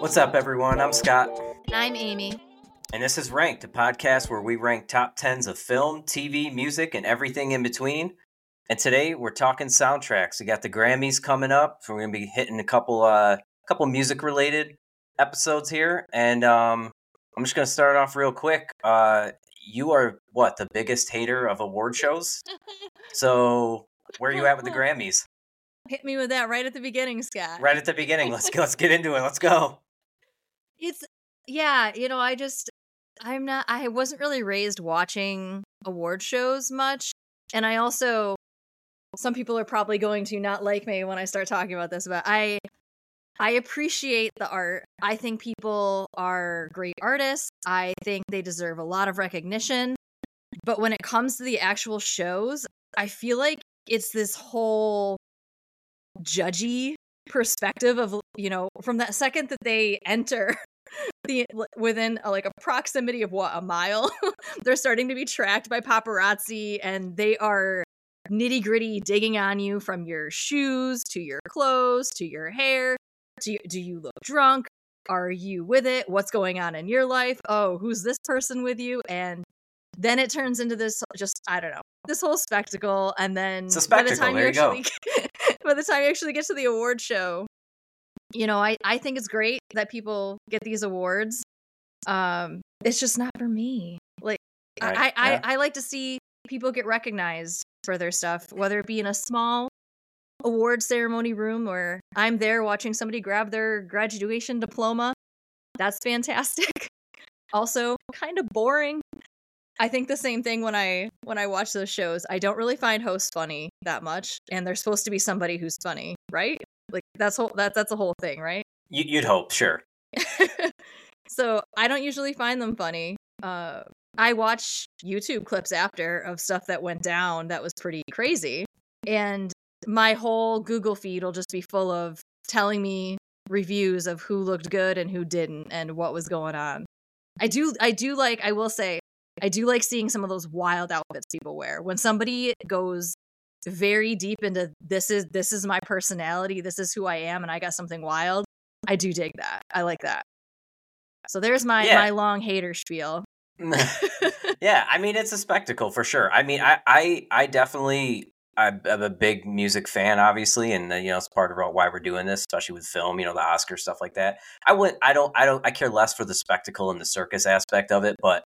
What's up, everyone? I'm Scott. And I'm Amy. And this is Ranked, a podcast where we rank top tens of film, TV, music, and everything in between. And today we're talking soundtracks. We got the Grammys coming up, so we're gonna be hitting a couple, uh, couple music related episodes here. And um, I'm just gonna start off real quick. Uh, you are what the biggest hater of award shows. So where are you at with the Grammys? Hit me with that right at the beginning, Scott. Right at the beginning. Let's go. Let's get into it. Let's go. It's yeah, you know, I just I'm not I wasn't really raised watching award shows much. And I also some people are probably going to not like me when I start talking about this, but I I appreciate the art. I think people are great artists. I think they deserve a lot of recognition. But when it comes to the actual shows, I feel like it's this whole judgy perspective of, you know, from that second that they enter the within a, like a proximity of what a mile they're starting to be tracked by paparazzi and they are nitty gritty digging on you from your shoes to your clothes to your hair. Do you, do you look drunk? Are you with it? What's going on in your life? Oh who's this person with you? And then it turns into this just i don't know this whole spectacle and then by the time you actually by the time you actually get to the award show you know, I, I think it's great that people get these awards. Um, it's just not for me. Like right. I, I, yeah. I, I like to see people get recognized for their stuff, whether it be in a small award ceremony room or I'm there watching somebody grab their graduation diploma. That's fantastic. also, kind of boring. I think the same thing when I when I watch those shows. I don't really find hosts funny that much, and they're supposed to be somebody who's funny, right? Like that's whole that that's a whole thing, right? You'd hope, sure. so I don't usually find them funny. Uh, I watch YouTube clips after of stuff that went down that was pretty crazy, and my whole Google feed will just be full of telling me reviews of who looked good and who didn't and what was going on. I do I do like I will say I do like seeing some of those wild outfits people wear. When somebody goes very deep into this is this is my personality, this is who I am, and I got something wild. I do dig that. I like that. So there's my yeah. my long hater spiel. yeah, I mean it's a spectacle for sure. I mean, I I, I definitely I'm a big music fan, obviously, and uh, you know it's part of why we're doing this, especially with film. You know, the Oscar stuff like that. I would I don't. I don't. I care less for the spectacle and the circus aspect of it, but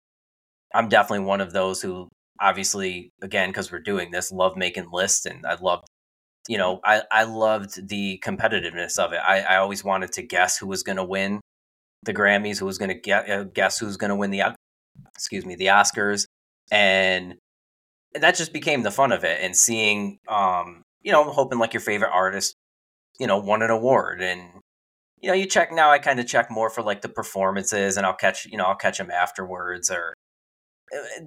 I'm definitely one of those who obviously again because we're doing this love making lists and i loved you know i i loved the competitiveness of it. I, I always wanted to guess who was going to win the grammys who was going to get uh, guess who's going to win the excuse me the oscars and that just became the fun of it and seeing um you know hoping like your favorite artist you know won an award and you know you check now i kind of check more for like the performances and i'll catch you know i'll catch them afterwards or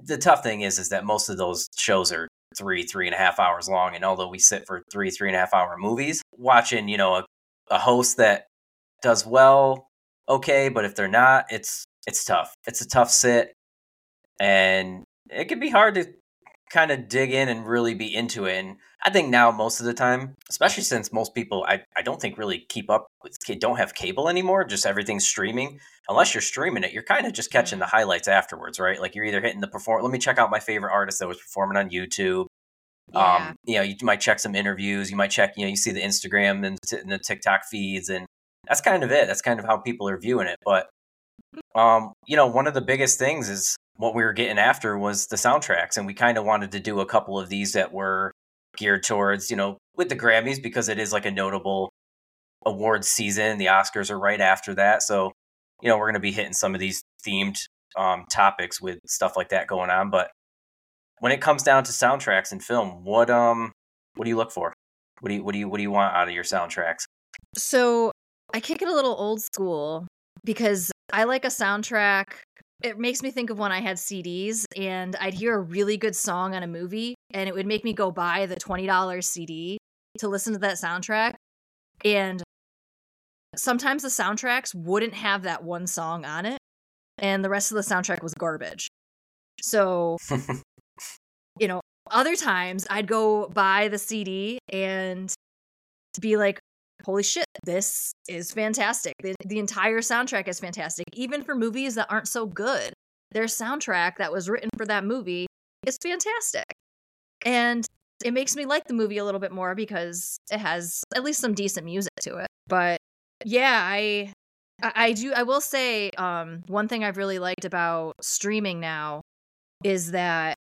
the tough thing is is that most of those shows are three three and a half hours long and although we sit for three three and a half hour movies watching you know a, a host that does well okay but if they're not it's it's tough. It's a tough sit and it can be hard to kind of dig in and really be into it. And I think now most of the time, especially since most people I, I don't think really keep up with don't have cable anymore, just everything's streaming. Unless you're streaming it, you're kind of just catching the highlights afterwards, right? Like you're either hitting the perform. Let me check out my favorite artist that was performing on YouTube. Yeah. Um, you know, you might check some interviews. You might check, you know, you see the Instagram and, t- and the TikTok feeds, and that's kind of it. That's kind of how people are viewing it. But um, you know, one of the biggest things is what we were getting after was the soundtracks, and we kind of wanted to do a couple of these that were geared towards, you know, with the Grammys because it is like a notable awards season. The Oscars are right after that, so you know we're going to be hitting some of these themed um, topics with stuff like that going on. But when it comes down to soundtracks and film, what um what do you look for? What do you what do you what do you want out of your soundtracks? So I kick it a little old school because I like a soundtrack it makes me think of when I had CDs and I'd hear a really good song on a movie and it would make me go buy the $20 CD to listen to that soundtrack. And sometimes the soundtracks wouldn't have that one song on it and the rest of the soundtrack was garbage. So, you know, other times I'd go buy the CD and be like, holy shit, this is fantastic. The, the entire soundtrack is fantastic, even for movies that aren't so good. Their soundtrack that was written for that movie is fantastic. And it makes me like the movie a little bit more because it has at least some decent music to it. But yeah, I I do I will say um one thing I've really liked about streaming now is that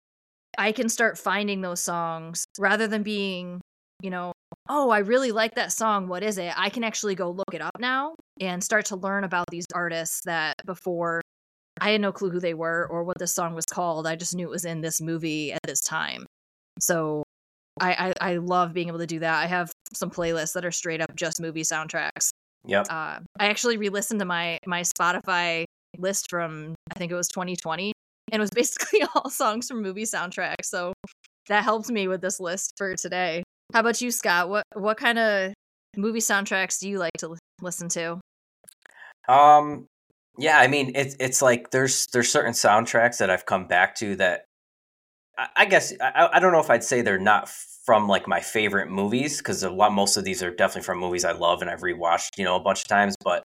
I can start finding those songs rather than being, you know, oh, I really like that song. What is it? I can actually go look it up now and start to learn about these artists that before I had no clue who they were or what this song was called. I just knew it was in this movie at this time. So I, I, I love being able to do that. I have some playlists that are straight up just movie soundtracks. Yep. Uh, I actually re-listened to my my Spotify list from I think it was 2020, and it was basically all songs from movie soundtracks. So that helped me with this list for today. How about you, Scott? What what kind of movie soundtracks do you like to listen to? Um, yeah, I mean it's it's like there's there's certain soundtracks that I've come back to that I, I guess I, I don't know if I'd say they're not from like my favorite movies because a lot most of these are definitely from movies I love and I've rewatched you know a bunch of times, but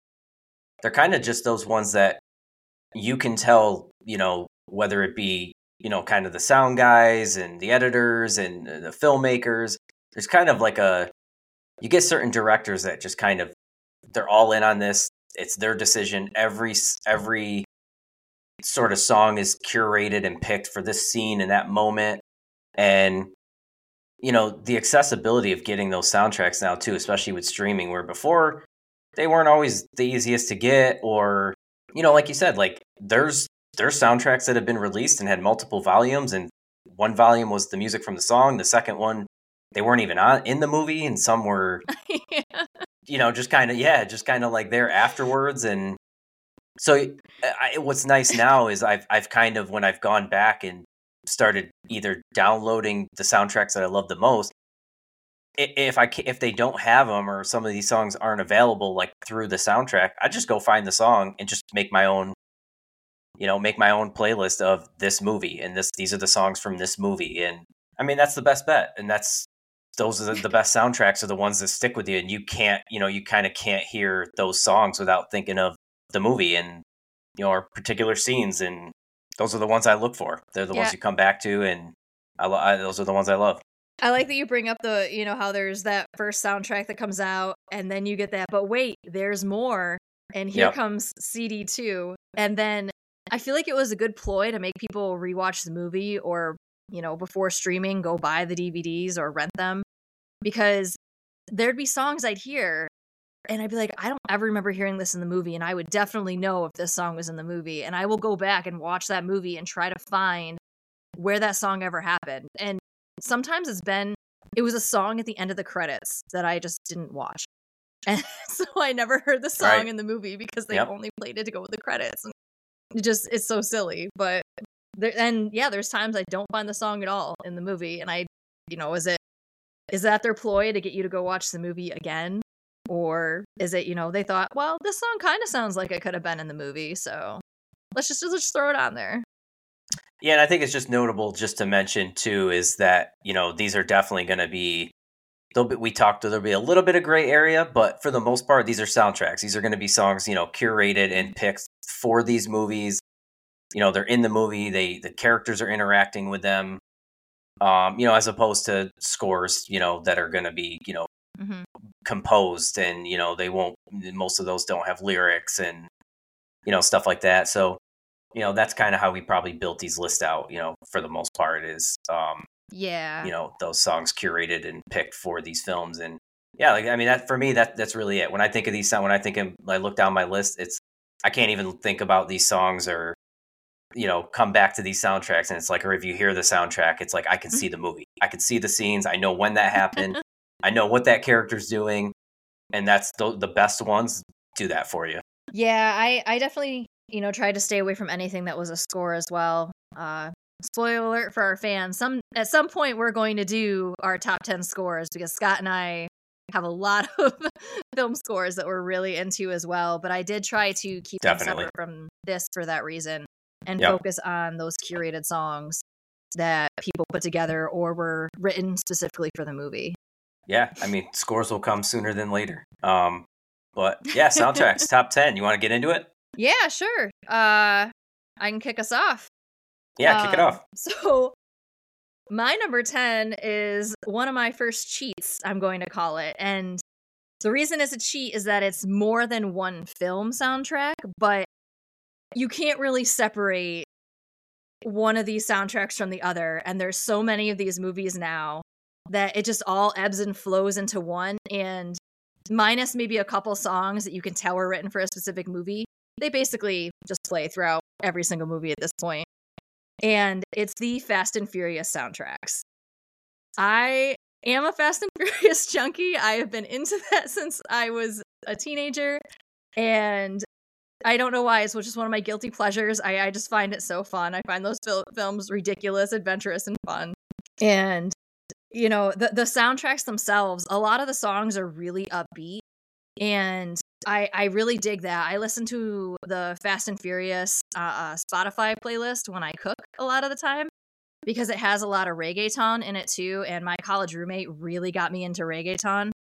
they're kind of just those ones that you can tell you know whether it be you know kind of the sound guys and the editors and the filmmakers. There's kind of like a you get certain directors that just kind of they're all in on this. It's their decision. Every every sort of song is curated and picked for this scene and that moment and you know the accessibility of getting those soundtracks now too especially with streaming where before they weren't always the easiest to get or you know like you said like there's there's soundtracks that have been released and had multiple volumes and one volume was the music from the song the second one they weren't even on in the movie and some were yeah. you know just kind of yeah just kind of like there afterwards and so I, what's nice now is I've I've kind of when I've gone back and started either downloading the soundtracks that I love the most. If I if they don't have them or some of these songs aren't available like through the soundtrack, I just go find the song and just make my own, you know, make my own playlist of this movie and this these are the songs from this movie and I mean that's the best bet and that's those are the, the best soundtracks are the ones that stick with you and you can't you know you kind of can't hear those songs without thinking of the movie and you know particular scenes and those are the ones I look for. They're the yeah. ones you come back to and I, I those are the ones I love. I like that you bring up the, you know, how there's that first soundtrack that comes out and then you get that, but wait, there's more. And here yep. comes CD2. And then I feel like it was a good ploy to make people rewatch the movie or, you know, before streaming, go buy the DVDs or rent them because there'd be songs I'd hear and I'd be like, I don't ever remember hearing this in the movie, and I would definitely know if this song was in the movie. And I will go back and watch that movie and try to find where that song ever happened. And sometimes it's been it was a song at the end of the credits that I just didn't watch. And so I never heard the song right. in the movie because they yep. only played it to go with the credits. And it just it's so silly. But there and yeah, there's times I don't find the song at all in the movie. And I you know, is it is that their ploy to get you to go watch the movie again? Or is it, you know, they thought, well, this song kind of sounds like it could have been in the movie, so let's just let's just throw it on there. Yeah, and I think it's just notable just to mention too is that you know these are definitely going to be. Be, we talked there'll be a little bit of gray area, but for the most part, these are soundtracks. These are going to be songs you know curated and picked for these movies. You know, they're in the movie. They the characters are interacting with them. Um, you know, as opposed to scores, you know, that are going to be you know mm-hmm. composed and you know they won't most of those don't have lyrics and you know stuff like that so you know that's kind of how we probably built these lists out you know for the most part is um yeah you know those songs curated and picked for these films and yeah like i mean that for me that that's really it when i think of these songs, when i think of i look down my list it's i can't even think about these songs or you know come back to these soundtracks and it's like or if you hear the soundtrack it's like i can mm-hmm. see the movie i can see the scenes i know when that happened I know what that character's doing, and that's the the best ones do that for you. Yeah, I I definitely you know tried to stay away from anything that was a score as well. Uh, spoiler alert for our fans: some at some point we're going to do our top ten scores because Scott and I have a lot of film scores that we're really into as well. But I did try to keep Definitely. them separate from this for that reason and yep. focus on those curated songs that people put together or were written specifically for the movie. yeah, I mean, scores will come sooner than later. Um, but yeah, soundtracks top ten. You want to get into it? Yeah, sure. Uh, I can kick us off. Yeah, kick it Um, off. So, my number 10 is one of my first cheats, I'm going to call it. And the reason it's a cheat is that it's more than one film soundtrack, but you can't really separate one of these soundtracks from the other. And there's so many of these movies now that it just all ebbs and flows into one. And minus maybe a couple songs that you can tell were written for a specific movie, they basically just play throughout every single movie at this point and it's the Fast and Furious soundtracks. I am a Fast and Furious junkie. I have been into that since I was a teenager, and I don't know why. It's just one of my guilty pleasures. I, I just find it so fun. I find those fil- films ridiculous, adventurous, and fun. And you know, the the soundtracks themselves, a lot of the songs are really upbeat, and I I really dig that. I listen to the Fast and Furious uh, uh, Spotify playlist when I cook a lot of the time because it has a lot of reggaeton in it too. And my college roommate really got me into reggaeton,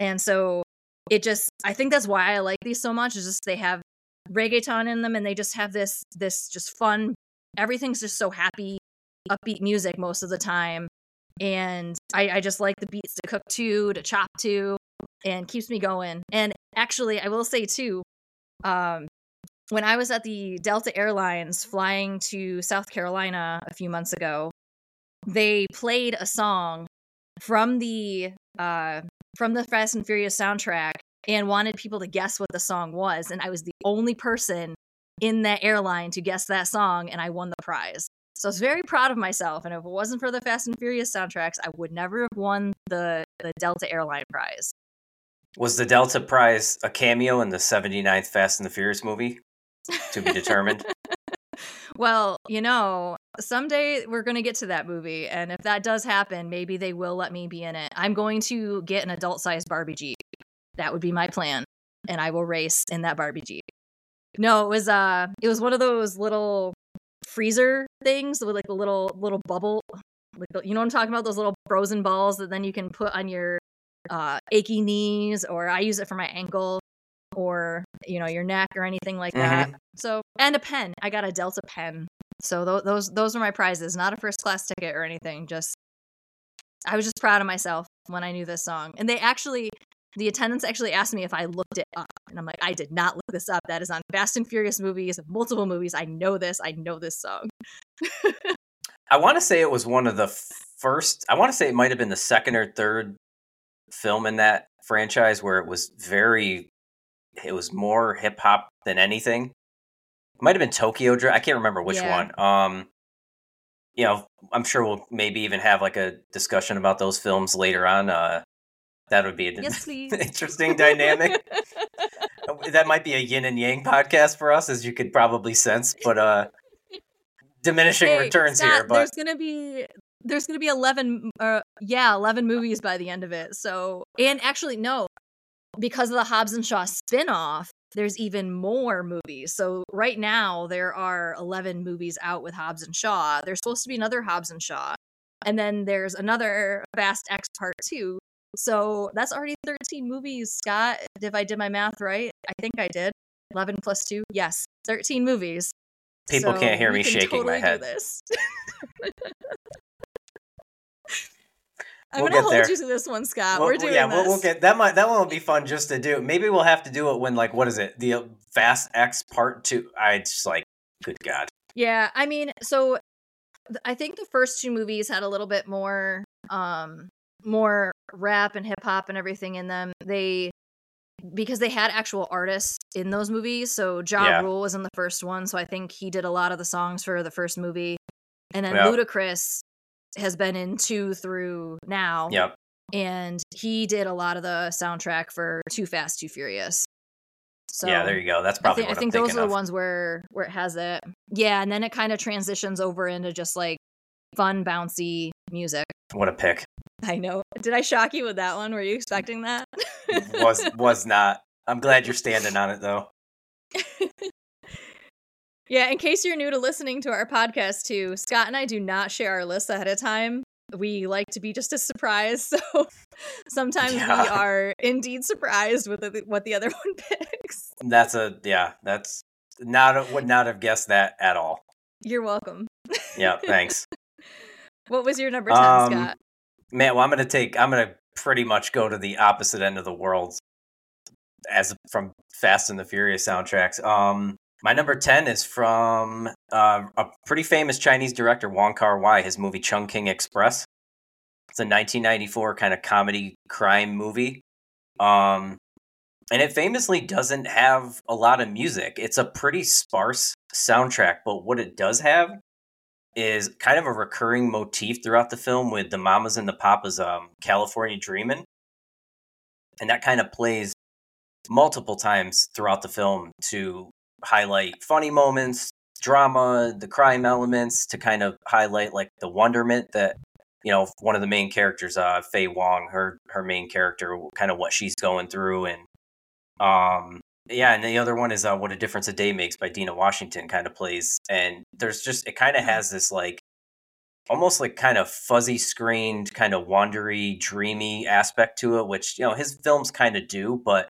and so it just I think that's why I like these so much. Is just they have reggaeton in them, and they just have this this just fun. Everything's just so happy, upbeat music most of the time, and I, I just like the beats to cook to, to chop to, and keeps me going. And actually, I will say too, um, when I was at the Delta Airlines flying to South Carolina a few months ago, they played a song from the uh, from the Fast and Furious soundtrack and wanted people to guess what the song was, and I was the only person in that airline to guess that song, and I won the prize. So I was very proud of myself, and if it wasn't for the Fast and Furious soundtracks, I would never have won the the Delta Airline prize. Was the Delta Prize a cameo in the 79th Fast and the Furious movie? To be determined. Well, you know, someday we're going to get to that movie. And if that does happen, maybe they will let me be in it. I'm going to get an adult sized Barbie Jeep. That would be my plan. And I will race in that Barbie Jeep. No, it was uh it was one of those little freezer things with like a little little bubble like you know what I'm talking about those little frozen balls that then you can put on your uh achy knees or I use it for my ankle or you know your neck or anything like that. So and a pen. I got a Delta pen. So th- those those are my prizes. Not a first class ticket or anything. Just I was just proud of myself when I knew this song. And they actually the attendants actually asked me if I looked it up. And I'm like, I did not look this up. That is on Fast and Furious movies, multiple movies. I know this. I know this song. I want to say it was one of the first. I want to say it might have been the second or third film in that franchise where it was very. It was more hip hop than anything. Might have been Tokyo Drift. I can't remember which Yeah. one. Um, you know, I'm sure we'll maybe even have like a discussion about those films later on. Uh, that would be an Yes, interesting dynamic. that might be a yin and yang podcast for us, as you could probably sense. But uh, diminishing Hey, returns here. But there's gonna be there's gonna be eleven uh yeah, eleven movies by the end of it. So and actually no, because of the Hobbs and Shaw spin-off, there's even more movies. So right now there are eleven movies out with Hobbs and Shaw. There's supposed to be another Hobbs and Shaw. And then there's another Fast X Part Two. So that's already 13 movies, Scott. If I did my math right, I think I did. 11 plus 2. Yes, 13 movies. People So can't hear me can shaking totally my head. Do this. I'm We'll gonna hold there. you to this one, Scott. We'll- We're doing yeah, this. we'll, we'll get that. Might that one will be fun just to do. Maybe we'll have to do it when like what is it? The uh, Fast X Part Two. I just like, good God. Yeah, I mean, so th- I think the first two movies had a little bit more, um, more rap and hip hop and everything in them. They because they had actual artists in those movies. So Ja Yeah. Rule was in the first one, so I think he did a lot of the songs for the first movie, and then. Ludacris has been in two through now. Yep. and he did a lot of the soundtrack for Too Fast, Too Furious. So yeah, there you go. That's I probably think, I think those are of. the ones where where it has it. Yeah, and then it kind of transitions over into just like fun, bouncy music. What a pick. I know. Did I shock you with that one? Were you expecting that? Was was not. I'm glad you're standing on it though. yeah, in case you're new to listening to our podcast too, Scott and I do not share our lists ahead of time. we like to be just a surprise, So sometimes Yeah. we are indeed surprised with the, what the other one picks. That's a yeah. That's not would not have guessed that at all. You're welcome. Yeah, thanks. What was your number 10, Um, Scott? Man, well, I'm gonna take. I'm gonna pretty much go to the opposite end of the world, as from Fast and the Furious soundtracks. Um, my number ten is from uh, a pretty famous Chinese director, Wong Kar Wai. His movie Chungking Express. It's a 1994 kind of comedy crime movie. Um, and it famously doesn't have a lot of music. It's a pretty sparse soundtrack, but what it does have is kind of a recurring motif throughout the film with the mamas and the papas um California dreaming. And that kind of plays multiple times throughout the film to highlight funny moments, drama, the crime elements, to kind of highlight like the wonderment that you know one of the main characters, uh, Faye Wong, her her main character, kind of what she's going through, and um, yeah, and the other one is uh, "What a Difference a Day Makes" by Dinah Washington, kind of plays, and there's just it kind of has this like almost like kind of fuzzy screened, kind of wandery, dreamy aspect to it, which you know his films kind of do, but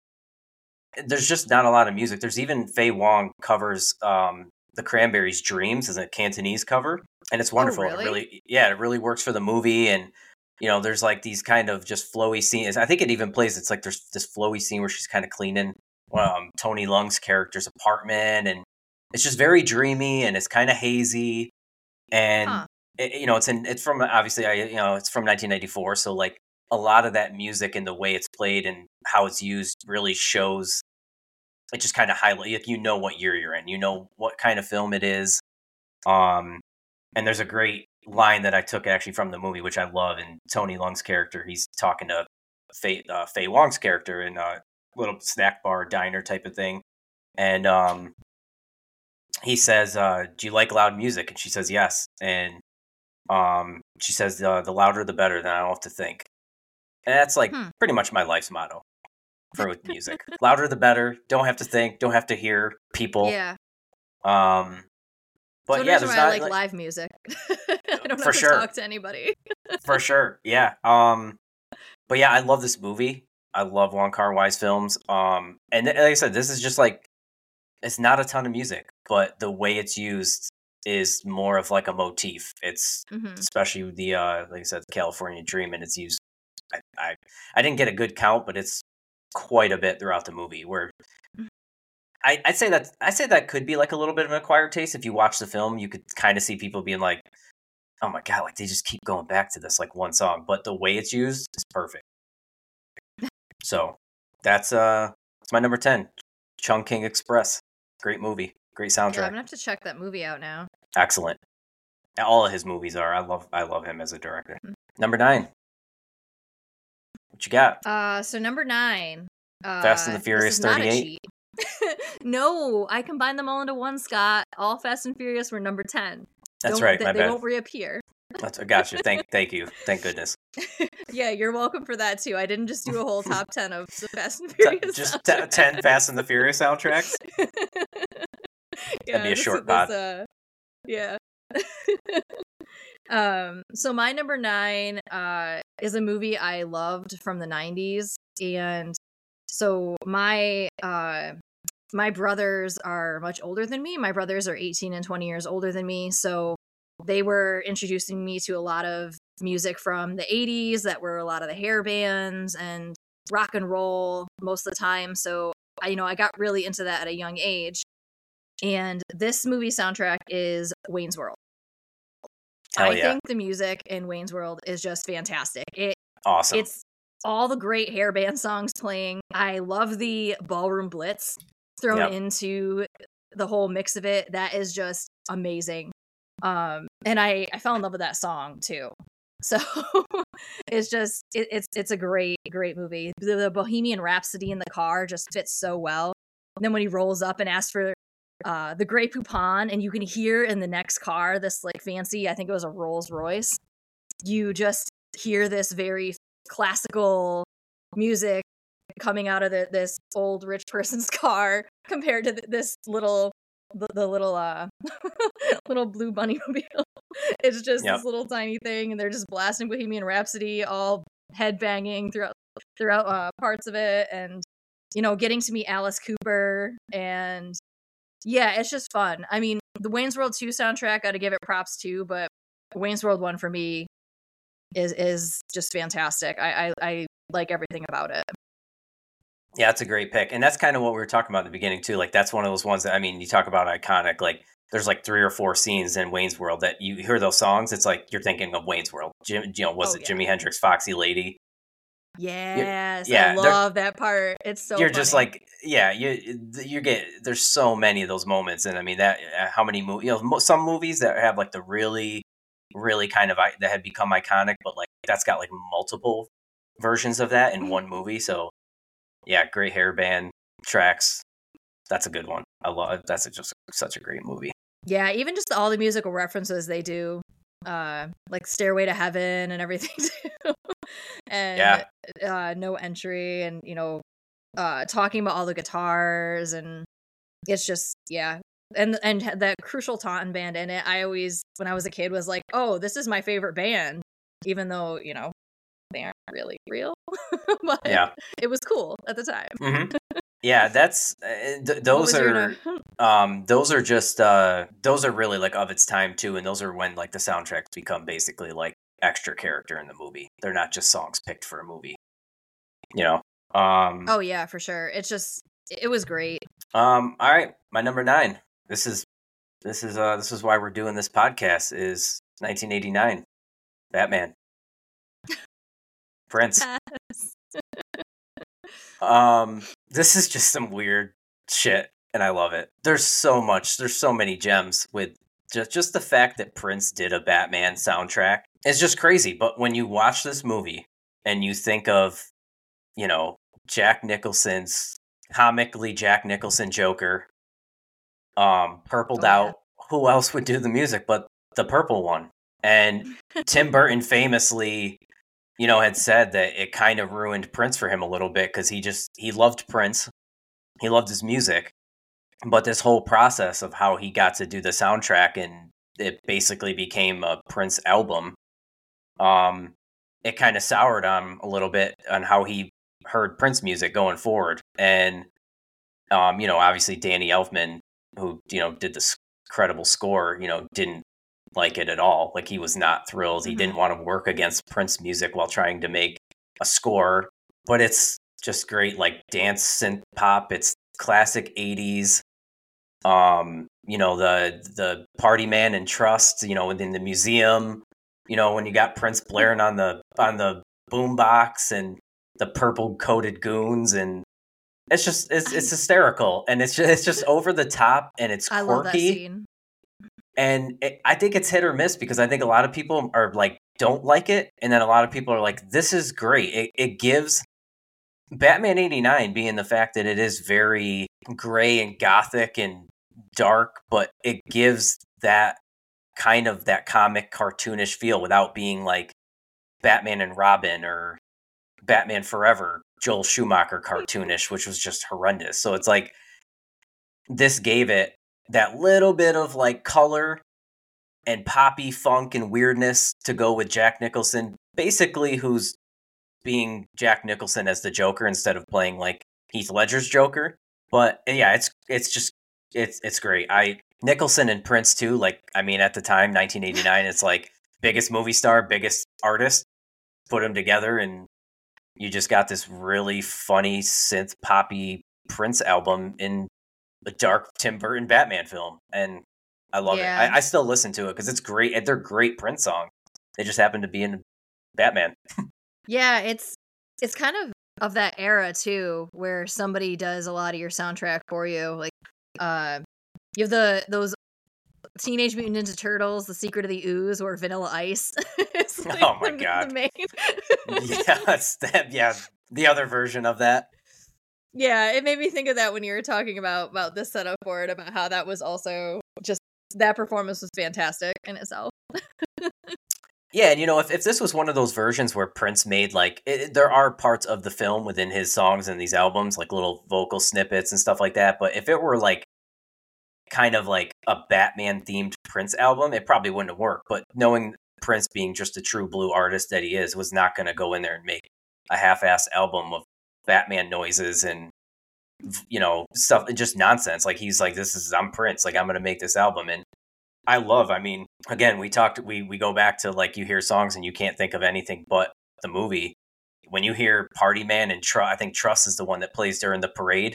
there's just not a lot of music. There's even Faye Wong covers um, the Cranberries' "Dreams" as a Cantonese cover, and it's wonderful. really? It really, yeah, it really works for the movie, and you know, there's like these kind of just flowy scenes. I think it even plays. It's like there's this flowy scene where she's kind of cleaning um, Tony Leung's character's apartment, and it's just very dreamy and it's kind of hazy, and Huh. it, you know, it's in it's from obviously I you know it's from 1994, so like a lot of that music and the way it's played and how it's used really shows. It just kind of highlight like you know what year you're in, you know what kind of film it is, um, and there's a great line that I took actually from the movie, which I love. And Tony Leung's character, he's talking to Faye, uh, Faye Wong's character in a little snack bar diner type of thing, and um, he says, uh, "Do you like loud music?" And she says, "Yes." And um, she says, uh, "The louder, the better." Then I don't have to think. And that's like Hmm. pretty much my life's motto for with music: louder, the better. Don't have to think. Don't have to hear people. Yeah. Um, but But yeah, there's why not I like, like- live music. I don't have to sure. talk to anybody. for sure. Yeah. Um, but yeah, I love this movie. I love Wong Kar Wai's films. Um, and th- like I said, this is just like it's not a ton of music, but the way it's used is more of like a motif. It's hmm especially with the uh, like I said, the California Dream, and it's used. I, I I didn't get a good count, but it's quite a bit throughout the movie. Where I, I'd say that I say that could be like a little bit of an acquired taste. If you watch the film, you could kind of see people being like, "Oh my god!" Like they just keep going back to this like one song, but the way it's used is perfect. So that's uh, it's my number ten, Chungking Express. Great movie, great Yeah, I'm gonna have to check that movie out now. excellent. All of his movies are. I love I love him as a director. Mm. Number nine. What you got? Uh, so number nine. Uh, Fast and the Furious is not a 38? no, I combined them all into one. Scott, all Fast and Furious were number ten. That's Don't- right. They, they won't reappear. That's, I got you. Thank thank you. Thank goodness. yeah, you're welcome for that too. I didn't just do a whole top ten of the Fast and Furious. Just t- ten Fast and the Furious soundtracks. yeah, be a short pod. uh, yeah. um. So my number nine uh is a movie I loved from the '90s, and so my uh my brothers are much older than me. My brothers are 18 and 20 years older than me, so they were introducing me to a lot of music from the 80s that were a lot of the hair bands and rock and roll most of the time. So I, you know, I got really into that at a young age. And this movie soundtrack is Wayne's World. Hell I yeah. think the music in Wayne's World is just fantastic. It Awesome. it's all the great hair band songs playing. I love the ballroom blitz thrown Yep. into the whole mix of it. That is just amazing. Um, and I I fell in love with that song too. So it's just it, it's it's a great great movie. The, the Bohemian Rhapsody in the car just fits so well. And then when he rolls up and asks for uh, the Grey Poupon, and you can hear in the next car this like fancy, I think it was a Rolls Royce. You just hear this very classical music coming out of the, this old rich person's car compared to th- this little the, the little uh little blue bunny mobile. It's just Yep. this little tiny thing, and they're just blasting Bohemian Rhapsody, all headbanging throughout throughout uh, parts of it, and you know, getting to meet Alice Cooper, and yeah, it's just fun. I mean, the Wayne's World two soundtrack, got to give it props too, but Wayne's World one for me is is just fantastic. I I, I like everything about it. Yeah, that's a great pick. And that's kind of what we were talking about at the beginning too. Like that's one of those ones that I mean, you talk about iconic, like there's like three or four scenes in Wayne's World that you hear those songs, it's like you're thinking of Wayne's World. Jim, you know, was Oh, it yeah. Jimi Hendrix, Foxy Lady? Yes, yeah, I love that part. It's so you're just like, yeah, you you get there's so many of those moments, and I mean that uh, how many movies? You know, some movies that have like the really, really kind of that have become iconic, but like that's got like multiple versions of that Mm-hmm. in one movie. So yeah, great hair band tracks. That's a good one. I love. That's just such a great movie. Yeah, even just all the musical references they do, uh, like Stairway to Heaven and everything too. and Yeah. uh, No Entry and, you know, uh, talking about all the guitars and it's just yeah. And and that crucial Taunt band in it, I always when I was a kid was like, "Oh, this is my favorite band." Even though, you know, really real. but Yeah, it was cool at the time. hmm yeah. That's uh, th- those are. Um, those are just uh, those are really like of its time too, and those are when like the soundtracks become basically like extra character in the movie. They're not just songs picked for a movie. You know. Um. Oh yeah, for sure. It's just it was great. Um. All right, my number nine. This is this is uh this is why we're doing this podcast. Is 1989, Batman, Prince. Um, this is just some weird shit, and I love it. There's so much. There's so many gems with just just the fact that Prince did a Batman soundtrack is just crazy. But when you watch this movie and you think of, you know, Jack Nicholson's comically Jack Nicholson Joker, um, purpled Oh, yeah. out. Who else would do the music but the purple one? And Tim Burton famously you know, had said that it kind of ruined Prince for him a little bit because he just he loved Prince, he loved his music, but this whole process of how he got to do the soundtrack and it basically became a Prince album, um, it kind of soured on him a little bit on how he heard Prince music going forward, and um, you know, obviously Danny Elfman, who you know did this credible score, you know, didn't like it at all. Like he was not thrilled. He Mhm. didn't want to work against Prince music while trying to make a score. But it's just great, like dance synth pop. It's classic '80s. Um, you know the the Party Man and Trust. You know, within the museum. You know when you got Prince blaring on the on the boombox and the purple coated goons and. It's just it's, it's hysterical and it's just it's just over the top and it's quirky love that scene. And it, I think it's hit or miss because I think a lot of people are like don't like it, and then a lot of people are like, "This is great." It, it gives Batman '89 being the fact that it is very gray and gothic and dark, but it gives that kind of that comic cartoonish feel without being like Batman and Robin or Batman Forever, Joel Schumacher cartoonish, which was just horrendous. So it's like this gave it that little bit of like color and poppy funk and weirdness to go with Jack Nicholson, basically who's being Jack Nicholson as the Joker instead of playing like Heath Ledger's Joker. But yeah, it's it's just it's it's great. I Nicholson and Prince too. Like I mean, at the time, 1989, it's like biggest movie star, biggest artist. Put them together, and you just got this really funny synth poppy Prince album in a dark Tim Burton Batman film, and I love Yeah. it. I, I still listen to it because it's great. They're great Prince songs. They just happen to be in Batman. Yeah, it's it's kind of of that era too, where somebody does a lot of your soundtrack for you. Like, uh, you have the those Teenage Mutant Ninja Turtles, The Secret of the Ooze, or Vanilla Ice. Like Oh my the- God. The main. yeah, it's that. Yeah, the other version of that. Yeah, it made me think of that when you were talking about about this setup for it, about how that was also just that performance was fantastic in itself. Yeah, and you know, if, if this was one of those versions where Prince made like, it, there are parts of the film within his songs and these albums, like little vocal snippets and stuff like that. But if it were like kind of like a Batman themed Prince album, it probably wouldn't have worked. But knowing Prince being just a true blue artist that he is, was not going to go in there and make a half-ass album of Batman noises and you know stuff, and just nonsense. Like he's like, this is I'm Prince, like I'm going to make this album, and I love. I mean, again, we talked, we we go back to like you hear songs and you can't think of anything but the movie. When you hear Party Man and I think Trust is the one that plays during the parade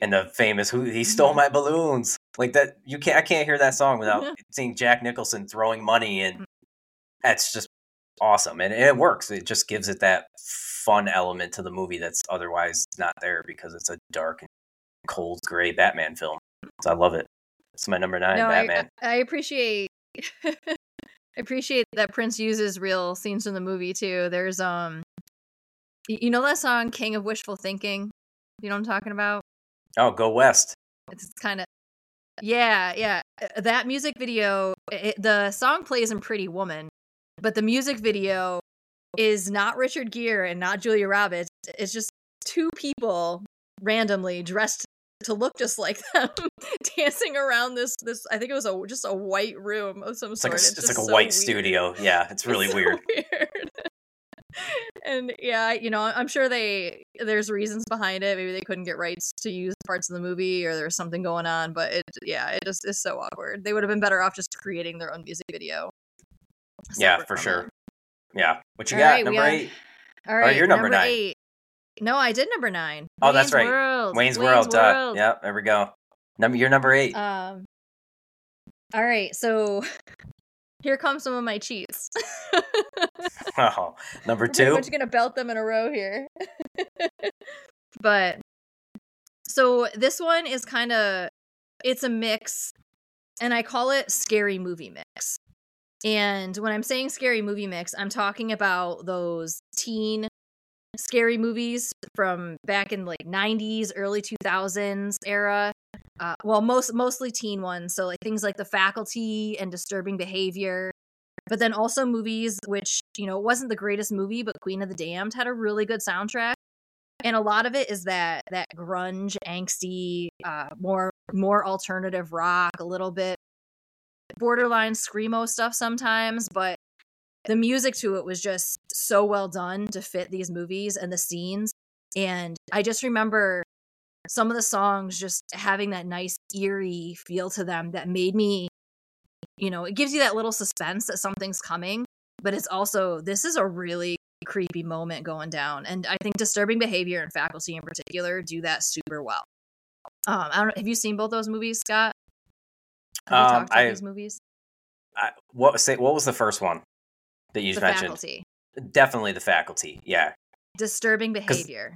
and the famous "Who He Stole mm-hmm. My Balloons." Like that, you can't. I can't hear that song without seeing Jack Nicholson throwing money, and that's just awesome. And, and it works. It just gives it that fun element to the movie that's otherwise not there because it's a dark and cold gray Batman film. So I love it. It's my number nine, no, Batman. I, I appreciate. I appreciate that Prince uses real scenes from the movie too. There's um, you know that song "King of Wishful Thinking." You know what I'm talking about? Oh, go west. It's kind of yeah, yeah. Uh, that music video, it, the song plays in Pretty Woman, but the music video is not Richard Gere and not Julia Roberts. It's just two people randomly dressed to look just like them dancing around this this I think it was a just a white room of some it's sort. Like a, it's, it's like a so white weird. studio. Yeah, it's really it's so weird. weird and yeah, you know, I'm sure they there's reasons behind it. Maybe they couldn't get rights to use parts of the movie, or there's something going on. But it, yeah, it just is so awkward. They would have been better off just creating their own music video. Yeah, for sure. It. Yeah, what you all got? Right, number eight. All right, you're number, number nine. Eight. No, I did number nine. Oh, Wayne's that's right. World. Wayne's, Wayne's World. World. Yeah, there we go. Number, you're number eight. Um. All right, so here come some of my cheats. oh, number 2 I'm just gonna belt them in a row here. but so this one is kind of it's a mix, and I call it scary movie mix. And when I'm saying scary movie mix, I'm talking about those teen scary movies from back in like 90s, early 2000s era. Uh, well most mostly teen ones so like things like the faculty and disturbing behavior. But then also movies which you know wasn't the greatest movie but queen of the damned had a really good soundtrack. And a lot of it is that that grunge angsty uh, more more alternative rock a little bit borderline screamo stuff sometimes but the music to it was just so well done to fit these movies and the scenes. And i just remember some of the songs just having that nice eerie feel to them that made me you know it gives you that little suspense that something's coming but it's also this is a really creepy moment going down. And i think disturbing behavior and faculty in particular do that super well. Um i don't have you seen both those movies scott have um, talked about I, these movies I, what say what was the first one that you the mentioned faculty. definitely the faculty yeah disturbing behavior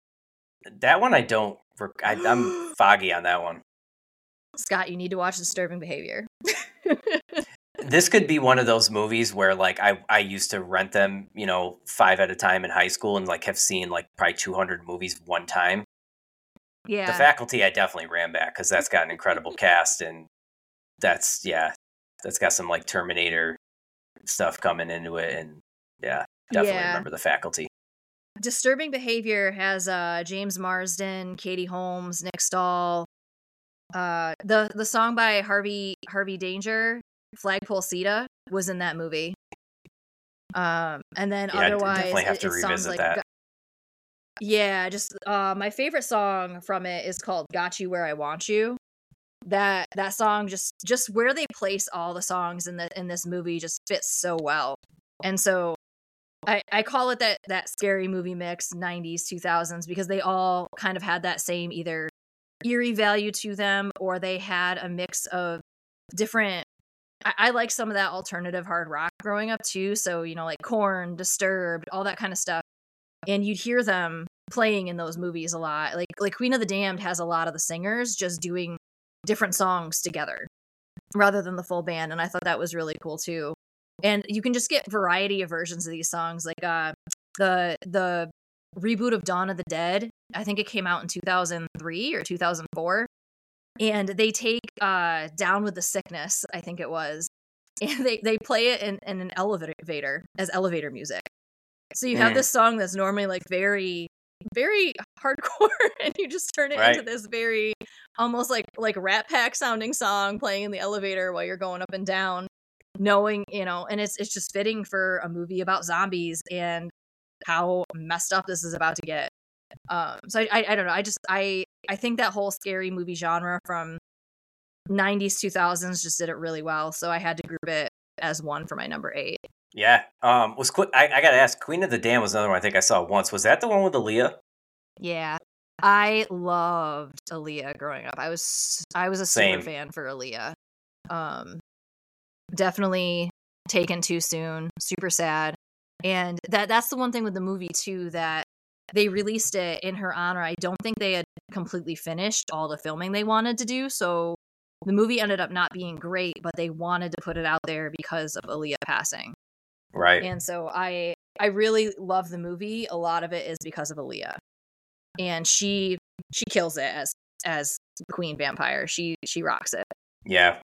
that one i don't I, I'm foggy on that one. Scott, you need to watch Disturbing Behavior. this could be one of those movies where like I, I used to rent them, you know, five at a time in high school and like have seen like probably 200 movies one time. Yeah. The faculty I definitely ran back because that's got an incredible cast and that's, yeah, that's got some like Terminator stuff coming into it. And yeah, definitely yeah. remember the faculty. Disturbing Behavior has uh, James Marsden, Katie Holmes, Nick Stahl. Uh, the the song by Harvey Harvey Danger, Flagpole Sitta, was in that movie. Um, and then yeah, otherwise, definitely have to it, revisit like, that. Yeah, just uh, my favorite song from it is called "Got You Where I Want You." That that song just just where they place all the songs in the in this movie just fits so well. And so I, I call it that that scary movie mix 90s 2000s because they all kind of had that same either eerie value to them or they had a mix of different I, I like some of that alternative hard rock growing up too. So you know like Korn disturbed all that kind of stuff. And you'd hear them playing in those movies a lot. Like like queen of the damned has a lot of the singers just doing different songs together rather than the full band and i thought that was really cool too and you can just get variety of versions of these songs like uh the the reboot of Dawn of the Dead I think it came out in 2003 or 2004 and they take uh Down with the Sickness I think it was and they they play it in, in an elevator as elevator music so you have mm. this song that's normally like very very hardcore and you just turn it Right. into this very almost like like rat pack sounding song playing in the elevator while you're going up and down knowing you know and it's it's just fitting for a movie about zombies and how messed up this is about to get um so i i, I don't know i just i i think that whole scary movie genre from 90s 2000s just did it really well so i had to group it as one for my number eight Yeah. Um. Was quick. I, I gotta ask. Queen of the Damned was another one I think I saw once. Was that the one with Aaliyah? Yeah. I loved Aaliyah growing up. I was I was a Same. super fan for Aaliyah. Um definitely taken too soon, super sad. And that that's the one thing with the movie too that they released it in her honor. I don't think they had completely finished all the filming they wanted to do, so the movie ended up not being great, but they wanted to put it out there because of Aaliyah passing. Right. And so I I really love the movie. A lot of it is because of Aaliyah. And she she kills it as as the queen vampire. She she rocks it. Yeah.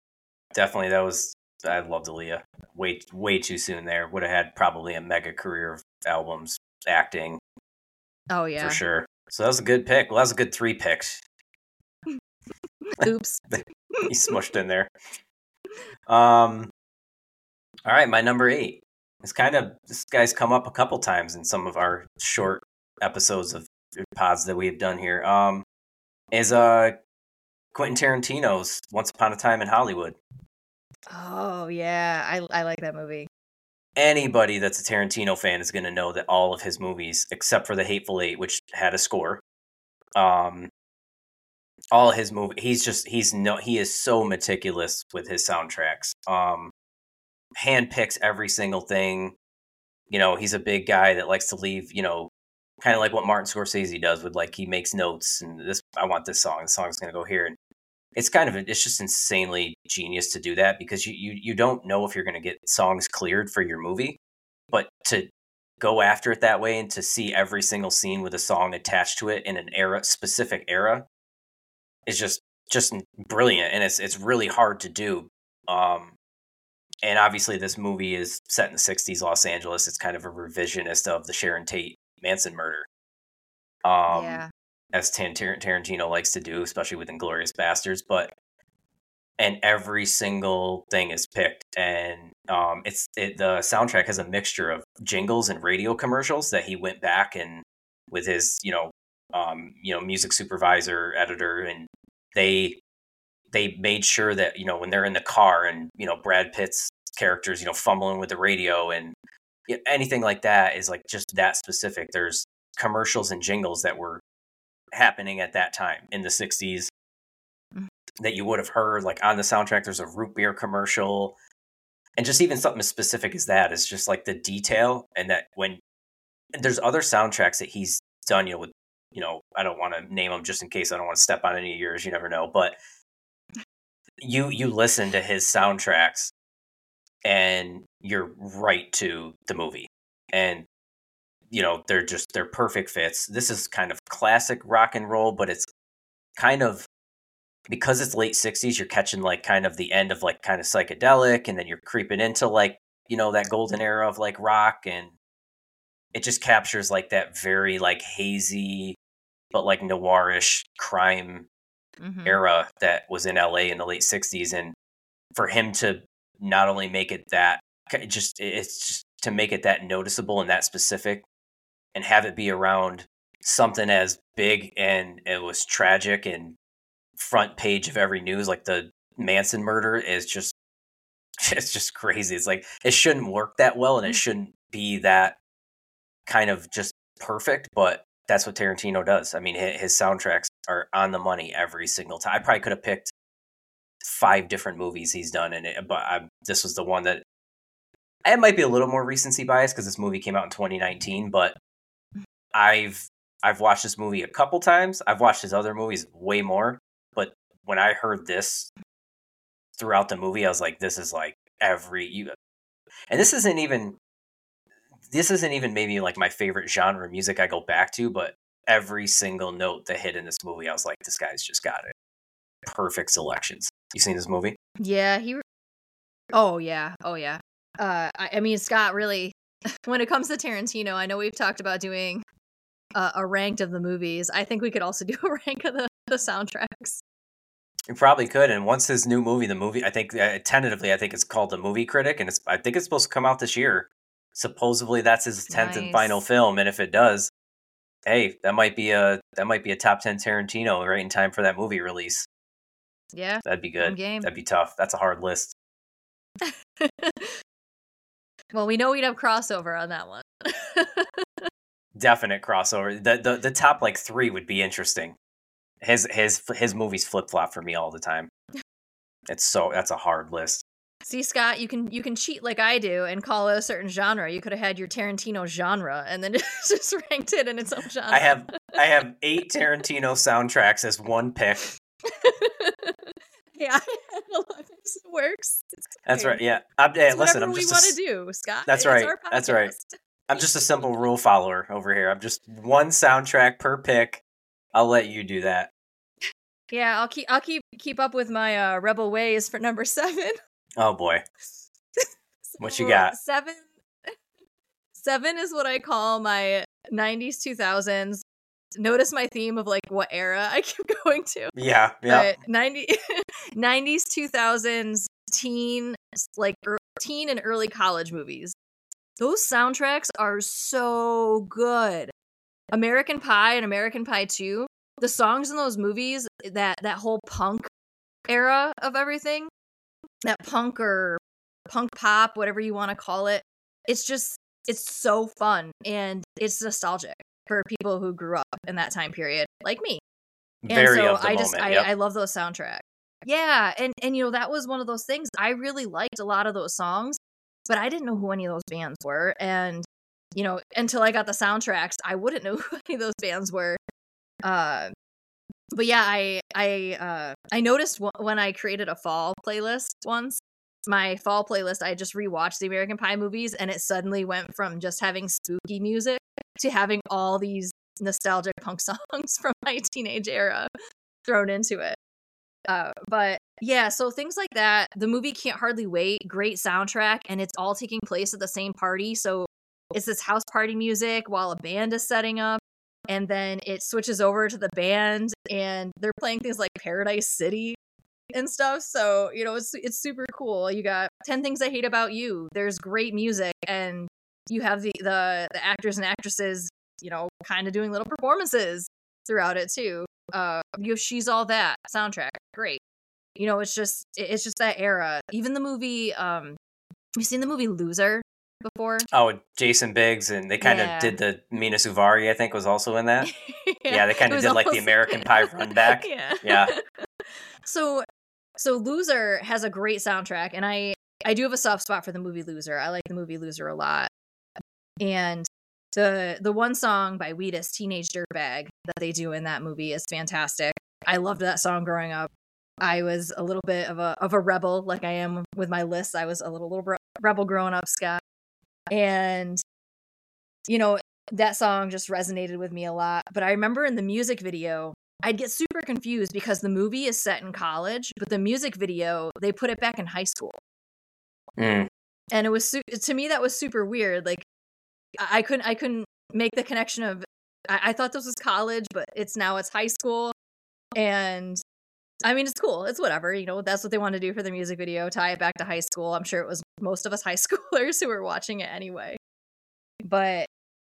Definitely. That was. I loved Aaliyah. Way way too soon there. Would have had probably a mega career of albums, acting Oh yeah. for sure. So that was a good pick. Well, that was a good three picks. Oops. he smushed in there. Um. All right, my number eight. It's kind of this guy's come up a couple times in some of our short episodes of pods that we've done here. Um, is uh Quentin Tarantino's Once Upon a Time in Hollywood. Oh yeah. I I like that movie. Anybody that's a Tarantino fan is going to know that all of his movies, except for The Hateful Eight, which had a score, um, all his movie, he's just he's no he is so meticulous with his soundtracks. Um, handpicks every single thing. You know, he's a big guy that likes to leave. You know, kind of like what Martin Scorsese does with like he makes notes and this. I want this song. The song's going to go here, and it's kind of it's just insanely genius to do that because you you, you don't know if you're going to get songs cleared for your movie, but to go after it that way and to see every single scene with a song attached to it in an era specific era is just just brilliant and it's it's really hard to do um and obviously this movie is set in the 60s Los Angeles it's kind of a revisionist of the Sharon Tate Manson murder um yeah. as Tar- Tarantino likes to do, especially with Inglourious Basterds. But and every single thing is picked, and um, it's it, the soundtrack has a mixture of jingles and radio commercials that he went back and with his you know um, you know music supervisor editor, and they they made sure that you know when they're in the car and you know Brad Pitt's characters you know fumbling with the radio and yeah, anything like that is like just that specific. There's commercials and jingles that were happening at that time in the 60s Mhm. that you would have heard like on the soundtrack there's a root beer commercial and just even something as specific as that is just like the detail and that when and there's other soundtracks that he's done you know with you know i don't want to name them just in case i don't want to step on any of yours you never know but you you listen to his soundtracks and you're right to the movie. And you know they're just they're perfect fits. This is kind of classic rock and roll but it's kind of because it's late 60s you're catching like kind of the end of like kind of psychedelic and then you're creeping into like you know that golden era of like rock and it just captures like that very like hazy but like noirish crime Mhm. era that was in LA in the late 60s and for him to not only make it that just it's just to make it that noticeable and that specific and have it be around something as big and it was tragic and front page of every news like the Manson murder is just it's just crazy it's like it shouldn't work that well and it shouldn't be that kind of just perfect but that's what Tarantino does. I mean, his soundtracks are on the money every single time. I probably could have picked five different movies he's done in it, but I, this was the one that it might be a little more recency bias because this movie came out in 2019. But I've I've watched this movie a couple times. I've watched his other movies way more, but when I heard this throughout the movie, I was like, this is like every you, and this isn't even this isn't even maybe like my favorite genre music I go back to, but every single note that hit in this movie, I was like, this guy's just got it. Perfect selections. You seen this movie? Yeah, he. re- Oh yeah, oh yeah. Uh, I, I mean, Scott really. When it comes to Tarantino, I know we've talked about doing a, a ranked of the movies. I think we could also do a rank of the, the soundtracks. You probably could. And once his new movie, the movie, I think uh, tentatively, I think it's called The Movie Critic, and it's I think it's supposed to come out this year. Supposedly, that's his tenth and final film, and if it does, hey, that might be a that might be a top ten Tarantino right in time for that movie release. Yeah, That'd be good. game. That'd be tough. That's a hard list. well, we know we'd have crossover on that one. Definite crossover. The the the top like three would be interesting. His his his movies flip flop for me all the time. It's so that's a hard list. See, Scott, you can you can cheat like I do and call it a certain genre. You could have had your Tarantino genre and then just ranked it in its own genre. I have I have eight Tarantino soundtracks as one pick. yeah, it works. That's right. Yeah. I'm, hey, listen, I'm we just a want to do, Scott. That's right. That's right. I'm just a simple rule follower over here. I'm just one soundtrack per pick. I'll let you do that. Yeah, I'll keep I'll keep keep up with my uh, rebel ways for number seven. Oh boy. What you got? Seven. Seven is what I call my '90s, 2000s. Notice my theme of like what era I keep going to. Yeah. Yeah. But 90, 90s, 2000s teen, like er, teen and early college movies. Those soundtracks are so good. American Pie and American Pie 2, the songs in those movies, that that whole punk era of everything, that punk or punk pop, whatever you want to call it, it's just it's so fun and it's nostalgic for people who grew up in that time period, like me and Very so I just moment. I, yep. I love those soundtracks. Yeah, and and you know that was one of those things. I really liked a lot of those songs, but I didn't know who any of those bands were, and you know until I got the soundtracks, I wouldn't know who any of those bands were. Uh, but yeah, I I uh, I noticed w- when I created a fall playlist once. My fall playlist, I just rewatched the American Pie movies, and it suddenly went from just having spooky music to having all these nostalgic punk songs from my teenage era thrown into it. Uh, but yeah, so things like that. The movie can't hardly wait. Great soundtrack, and it's all taking place at the same party. So it's this house party music while a band is setting up, and then it switches over to the band, and they're playing things like Paradise City and stuff. So you know, it's it's super cool. You got Ten Things I Hate About You. There's great music, and you have the the, the actors and actresses, you know, kind of doing little performances throughout it too. Uh, you have She's All That soundtrack, great. You know, it's just it's just that era. Even the movie, um, you seen the movie Loser before? Oh, Jason Biggs, and they kind of did the Mina Suvari. I think was also in that. Yeah, they kinda it was did, like, the American Pie run back. yeah. Yeah. So so Loser has a great soundtrack and I I do have a soft spot for the movie Loser. I like the movie Loser a lot. And the the one song by Wheatus, Teenage Dirtbag, that they do in that movie is fantastic. I loved that song growing up. I was a little bit of a of a rebel, like I am with my list. I was a little little re- rebel growing up, Scott. And you know, that song just resonated with me a lot. But I remember in the music video, I'd get super confused because the movie is set in college, but the music video, they put it back in high school. Mm. And it was su- to me that was super weird. Like I, I couldn't I couldn't make the connection of I-, I thought this was college, but it's now it's high school. And I mean it's cool. It's whatever. You know, that's what they want to do for the music video, tie it back to high school. I'm sure it was most of us high schoolers who were watching it anyway. But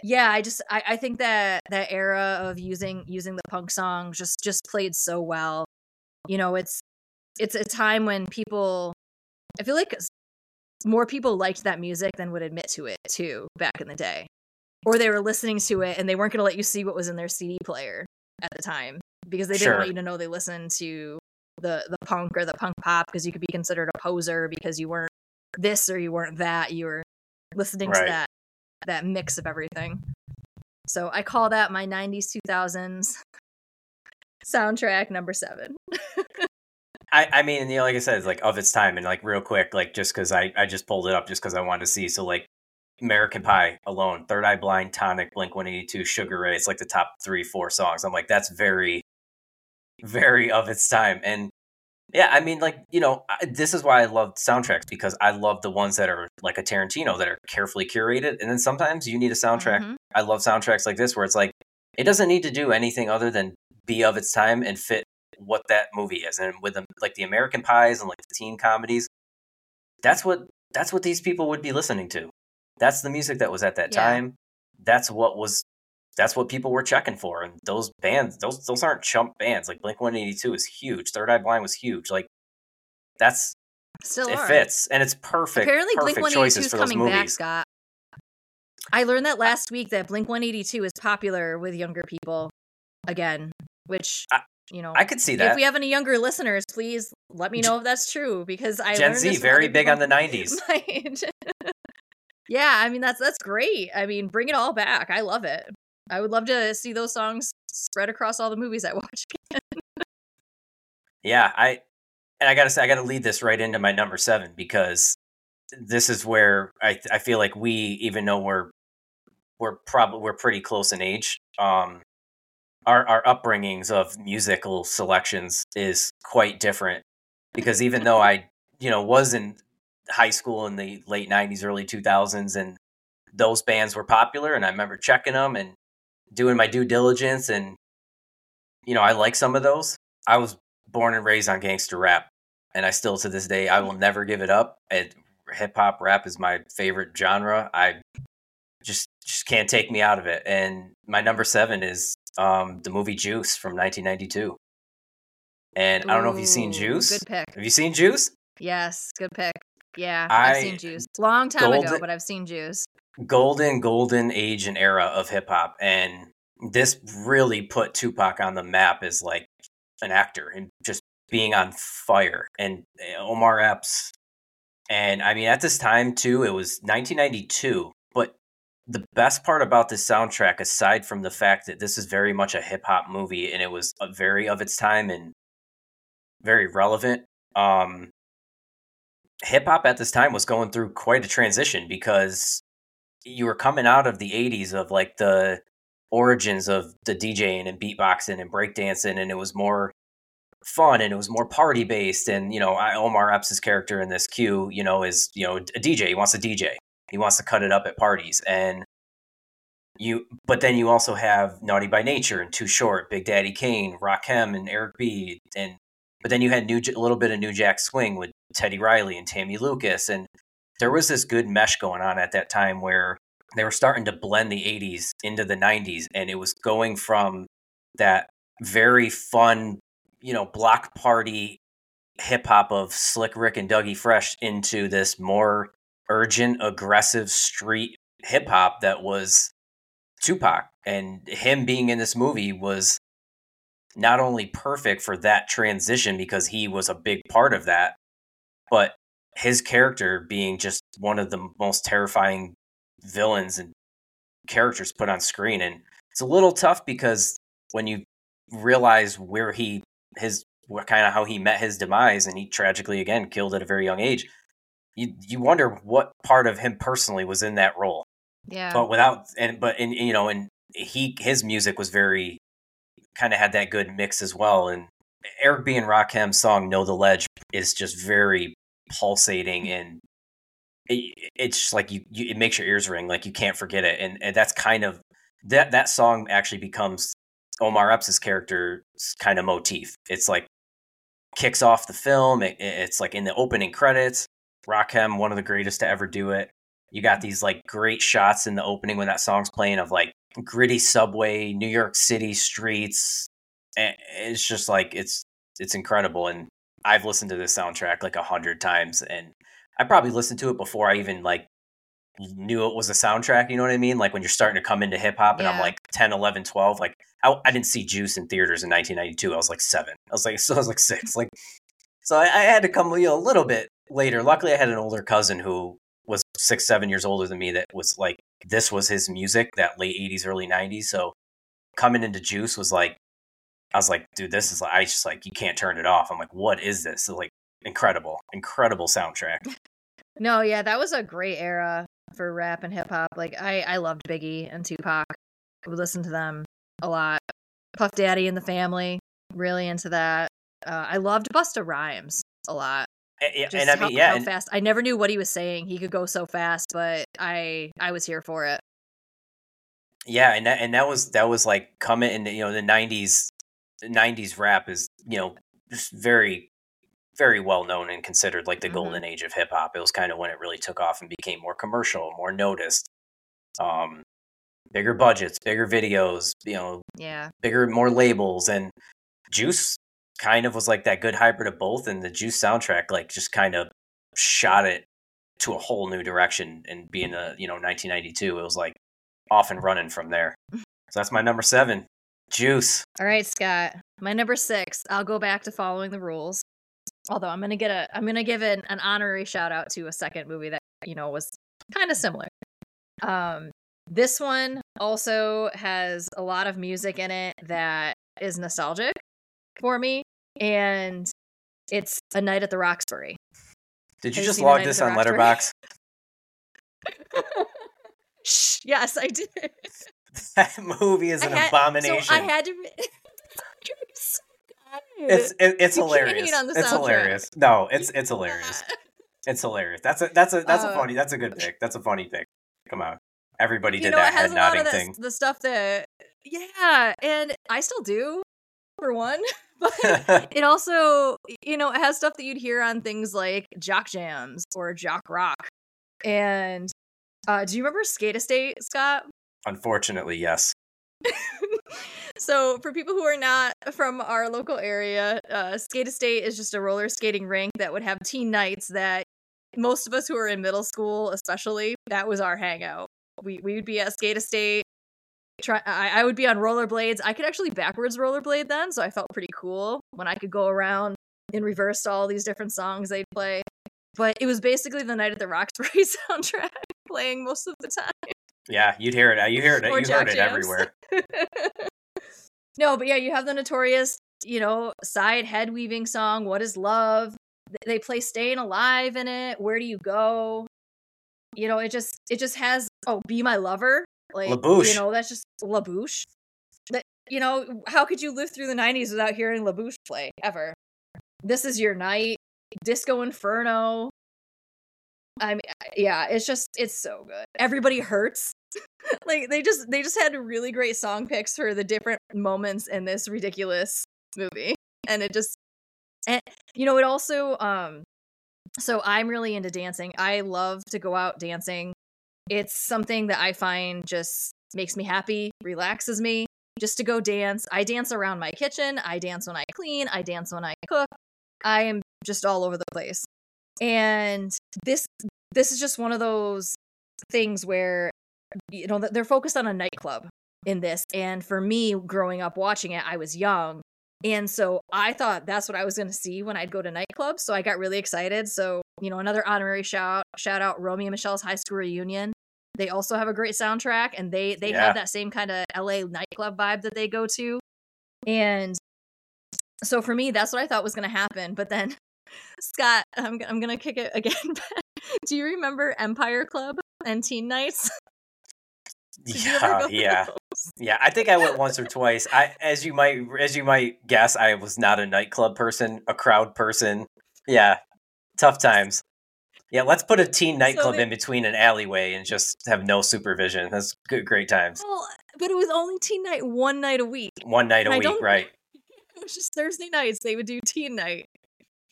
yeah, I just I, I think that that era of using using the punk song just just played so well. You know, it's it's a time when people I feel like more people liked that music than would admit to it too back in the day. Or they were listening to it and they weren't going to let you see what was in their CD player at the time because they didn't Sure. want you to know they listened to the the punk or the punk pop because you could be considered a poser because you weren't this or you weren't that. You were listening Right. to that that mix of everything. So I call that my 90s 2000s soundtrack number 7. I, I mean, you know, like I said, it's like of its time, and like real quick, like just because I, I just pulled it up just because I wanted to see. So like American Pie alone, Third Eye Blind, Tonic, Blink One Eighty Two, Sugar Ray. It's like the top three, four songs. I'm like, that's very, very of its time, and yeah, I mean, like you know, I, this is why I love soundtracks because I love the ones that are like a Tarantino that are carefully curated, and then sometimes you need a soundtrack Mhm. I love soundtracks like this where it's like it doesn't need to do anything other than be of its time and fit what that movie is. And with the, like the American Pies and like the teen comedies, that's what that's what these people would be listening to. That's the music that was at that Yeah. time. That's what was that's what people were checking for. And those bands, those those aren't chump bands. Like Blink One Eighty Two is huge. Third Eye Blind was huge. Like that's Still it are. fits and it's perfect. Apparently, Blink 182 is for those coming back. Scott. I learned that last week that Blink 182 is popular with younger people again, which, I- you know, I could see that. if we have any younger listeners, please let me know if that's true because I Gen learned Z very big on the '90s. Yeah, I mean that's that's great. I mean, bring it all back. I love it. I would love to see those songs spread across all the movies I watch. Yeah, I and I gotta say I gotta lead this right into my number seven because this is where I I feel like we even though we're we're probably we're pretty close in age. Um, our our upbringings of musical selections is quite different because even though I you know was in high school in the late '90s, early 2000s, and those bands were popular, and I remember checking them and doing my due diligence, and you know I like some of those. I was born and raised on gangster rap, and I still to this day I will never give it up. It, hip hop rap is my favorite genre. I just just can't take me out of it. And my number seven is um, the movie Juice from 1992. And I don't know if you've seen Juice. Good pick. Have you seen Juice? Yes, good pick. Yeah, I've seen Juice. Long time ago, but I've seen Juice. Golden golden age and era of hip hop and this really put Tupac on the map as like an actor and just being on fire and uh, Omar Epps. And I mean at this time too it was 1992 but the best part about this soundtrack aside from the fact that this is very much a hip hop movie and it was a very of its time and very relevant um hip hop at this time was going through quite a transition because you were coming out of the 80s of like the origins of the DJing and beatboxing and breakdancing and it was more fun and it was more party based and you know I, Omar Epps' character in this Q you know is you know a DJ he wants to DJ he wants to cut it up at parties and you but then you also have Naughty by Nature and Too Short Big Daddy Kane Rakim and Eric B and but then you had new a little bit of New Jack Swing with Teddy Riley and Tammy Lucas and there was this good mesh going on at that time where they were starting to blend the 80s into the 90s and it was going from that very fun you know block party hip hop of slick rick and dougie fresh into this more urgent aggressive street hip hop that was tupac. And him being in this movie was not only perfect for that transition because he was a big part of that but his character being just one of the most terrifying villains and characters put on screen. And it's a little tough because when you realize where he his what kind of how he met his demise and he tragically again killed at a very young age you you wonder what part of him personally was in that role. Yeah. but without and but and you know and he his music was very kind of had that good mix as well. And Eric B and Rakim's song "Know the Ledge" is just very pulsating and it, it's just like you, you it makes your ears ring like you can't forget it. And, and that's kind of that that song actually becomes Omar Epps' character's kind of motif. It's like kicks off the film it, it's like in the opening credits Rakim one of the greatest to ever do it. You got these like great shots in the opening when that song's playing of like gritty subway New York City streets. And it's just like it's it's incredible. And I've listened to this soundtrack like a hundred times and I probably listened to it before I even like knew it was a soundtrack, you know what I mean? Like when you're starting to come into hip hop and I'm like 10, 11, 12, like I, I didn't see Juice in theaters in 1992. I was like 7. I was like so I was like 6. Like so I, I had to come you know, a little bit later. Luckily I had an older cousin who was 6 7 years older than me that was like this was his music that late 80s early 90s. So coming into Juice was like I was like, dude, this is like I just like you can't turn it off. I'm like, what is this? So, like incredible, incredible soundtrack. No, yeah, that was a great era for rap and hip hop. Like I, I loved Biggie and Tupac. I would listen to them a lot. Puff Daddy and the Family, really into that. Uh, I loved Busta Rhymes a lot. And, yeah, and I how, mean, yeah, how fast. I never knew what he was saying. He could go so fast, but I, I was here for it. Yeah, and that and that was that was like coming in you know the nineties. Nineties rap is you know just very very well known and considered like the Mhm. golden age of hip hop. It was kind of when it really took off and became more commercial, more noticed. Um, bigger budgets, bigger videos, you know, Yeah. bigger, more labels, and Juice kind of was like that good hybrid of both. And the Juice soundtrack, like, just kind of shot it to a whole new direction. And being a you know 1992, it was like off and running from there. So that's my number seven, Juice. All right, Scott. My number six. I'll go back to following the rules. Although I'm gonna get a, I'm gonna give an, an honorary shout out to a second movie that you know was kind of similar. Um, this one also has a lot of music in it that is nostalgic for me, and it's A Night at the Roxbury. Did you Have just log this on Roxbury? Letterboxd? Shh, yes, I did. that movie is an had- abomination. So I had to. So it's it, it's You hilarious. It's soundtrack. hilarious. No, it's it's hilarious. It's hilarious. That's a that's a that's a Uh, funny that's a good pick. That's a funny pick. Come on. Everybody did know, that head a nodding the, thing. the stuff that, yeah, and I still do, for one. But it also, you know, it has stuff that you'd hear on things like Jock Jams or Jock Rock. And uh, do you remember Skate Estate, Scott? Unfortunately, yes. so, for people who are not from our local area, uh, Skate Estate is just a roller skating rink that would have teen nights that most of us who are in middle school, especially, that was our hangout. We we would be at Skate Estate. Try, I, I would be on rollerblades. I could actually backwards rollerblade then, so I felt pretty cool when I could go around in reverse to all these different songs they'd play. But it was basically the Night at the Roxbury soundtrack playing most of the time. Yeah, you'd hear it. Uh, you hear it. Uh, or You heard it everywhere. no, but yeah, you have the notorious, you know, side head weaving song, What is Love? They play Staying Alive in it. Where do you go? You know, it just it just has oh, Be My Lover. Like La Bouche. you know, that's just La Bouche. That you know, how could you live through the nineties without hearing La Bouche play ever? This is your night, Disco Inferno. I mean, yeah, it's just it's so good. Everybody hurts. like they just they just had really great song picks for the different moments in this ridiculous movie, and it just and you know it also um. So I'm really into dancing. I love to go out dancing. It's something that I find just makes me happy, relaxes me. Just to go dance. I dance around my kitchen. I dance when I clean. I dance when I cook. I am just all over the place. And this this is just one of those things where you know they're focused on a nightclub in this and for me growing up watching it I was young. And so I thought that's what I was going to see when I'd go to nightclubs so I got really excited. So you know another honorary shout shout out Romy and Michele's high school reunion. They also have a great soundtrack and they they Yeah. have that same kind of LA nightclub vibe that they go to. And so for me that's what I thought was going to happen but then Scott I'm I'm going to kick it again. Do you remember Empire Club and Teen Nights? Did you ever Yeah, yeah, yeah. I think I went once or twice. I, as you might, as you might guess, I was not a nightclub person, a crowd person. Yeah, tough times. Yeah, let's put a teen nightclub they- in between an alleyway and just have no supervision. That's good, great times. Well, but it was only teen night one night a week. One night a I week, right? It was just Thursday nights they would do teen night.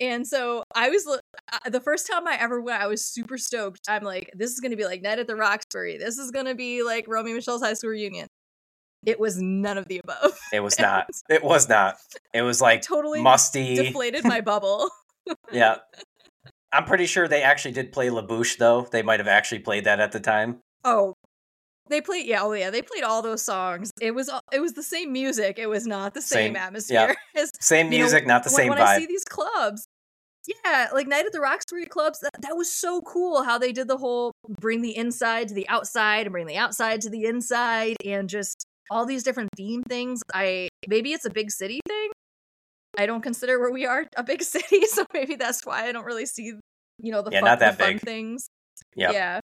And so I was uh, the first time I ever went, I was super stoked. I'm like, this is gonna be like Night at the Roxbury. This is gonna be like Romy and Michele's high school reunion. It was none of the above. It was not. It was not. It was like totally musty. deflated my bubble. Yeah. I'm pretty sure they actually did play La Bouche though. They might have actually played that at the time. Oh, they played. Yeah, oh yeah, they played all those songs. It was it was the same music. It was not the same, Same- atmosphere as Same you know, music, not the when, same when vibe. I see these clubs. Yeah, like Night at the Roxbury clubs. That, that was so cool how they did the whole bring the inside to the outside and bring the outside to the inside and just all these different theme things. I maybe it's a big city thing. I don't consider where we are a big city, so maybe that's why I don't really see you know the Yeah, fun, not that big. things. Yep. Yeah,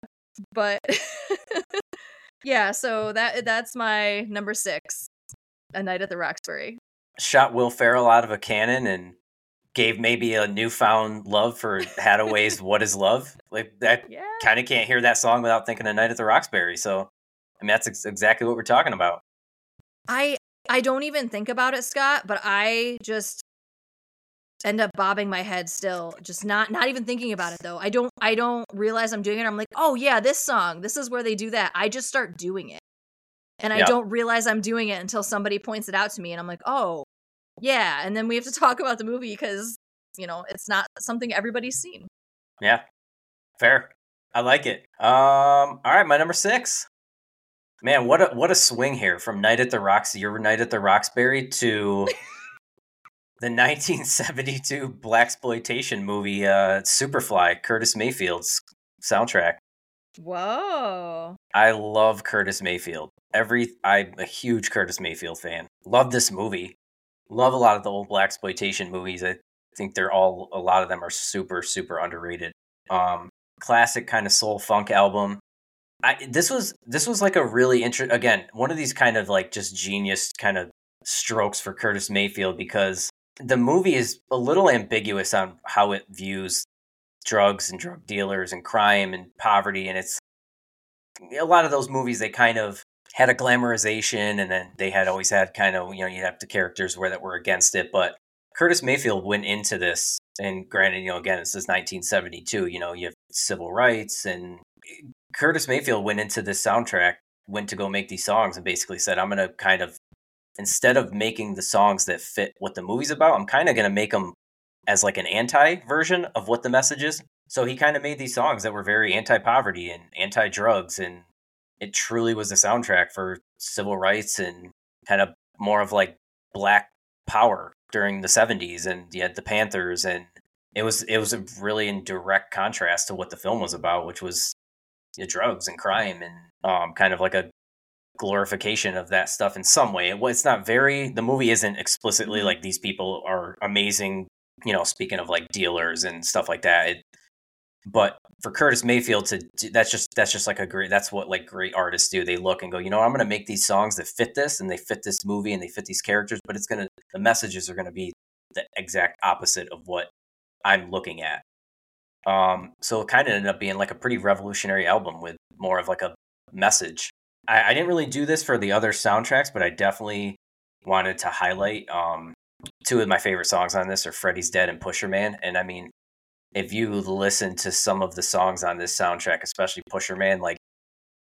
but yeah, so that that's my number six, A Night at the Roxbury. Shot Will Ferrell out of a cannon and gave maybe a newfound love for Hadaway's "What Is Love." Like that, Yeah, kind of can't hear that song without thinking of A "Night at the Roxbury." So I mean, that's ex- exactly what we're talking about. I I don't even think about it, Scott, but I just end up bobbing my head still, just not not even thinking about it though. I don't I don't realize I'm doing it. I'm like, "Oh yeah, this song. This is where they do that." I just start doing it. And I Yeah. don't realize I'm doing it until somebody points it out to me and I'm like, "Oh, yeah." And then we have to talk about the movie because, you know, it's not something everybody's seen. Yeah, fair. I like it. Um, all right, my number six. Man, what a what a swing here from Night at the Rocks, your Night at the Roxbury to the 1972 blaxploitation movie uh, Superfly, Curtis Mayfield's soundtrack. Whoa. I love Curtis Mayfield. Every I'm a huge Curtis Mayfield fan. Love this movie. Love a lot of the old blaxploitation movies. I think they're all a lot of them are super super underrated. Um, classic kind of soul funk album. I this was this was like a really interesting again one of these kind of like just genius kind of strokes for Curtis Mayfield because the movie is a little ambiguous on how it views drugs and drug dealers and crime and poverty and it's a lot of those movies they kind of had a glamorization and then they had always had kind of you know you'd have the characters where that were against it but Curtis Mayfield went into this and granted you know again this is 1972 you know you have civil rights and Curtis Mayfield went into this soundtrack went to go make these songs and basically said I'm going to kind of instead of making the songs that fit what the movie's about I'm kind of going to make them as like an anti version of what the message is. So he kind of made these songs that were very anti poverty and anti drugs, and it truly was a soundtrack for civil rights and kind of more of like black power during the 70s. And you had the Panthers, and it was it was a really in direct contrast to what the film was about, which was drugs and crime and um, kind of like a glorification of that stuff in some way. It, it's not very the movie isn't explicitly like these people are amazing you know, speaking of like dealers and stuff like that. It, but for Curtis Mayfield to that's just that's just like a great that's what like great artists do. They look and go, you know, I'm going to make these songs that fit this and they fit this movie and they fit these characters, but it's going to the messages are going to be the exact opposite of what I'm looking at. Um, so it kind of ended up being like a pretty revolutionary album with more of like a message. I, I didn't really do this for the other soundtracks, but I definitely wanted to highlight um, two of my favorite songs on this are Freddie's Dead and Pusher Man. And I mean, if you listen to some of the songs on this soundtrack, especially Pusher Man, like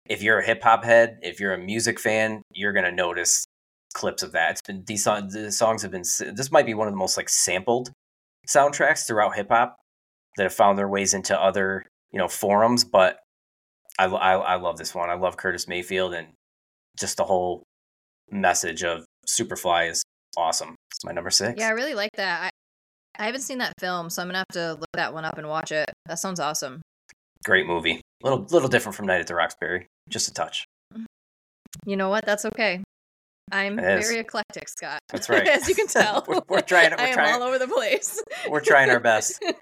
if you're a hip hop head, if you're a music fan, you're gonna notice clips of that. It's been these songs, songs have been. This might be one of the most like sampled soundtracks throughout hip hop that have found their ways into other you know forums. But I, I I love this one. I love Curtis Mayfield and just the whole message of Superfly is awesome. It's my number six. Yeah, I really like that. I, I haven't seen that film, so I'm gonna have to look that one up and watch it. That sounds awesome. Great movie. Little little different from Night at the Roxbury. Just a touch. You know what? That's okay. I'm It is. very eclectic, Scott. That's right. As you can tell, We're- we're trying- we're I am trying- all over the place. We're trying our best.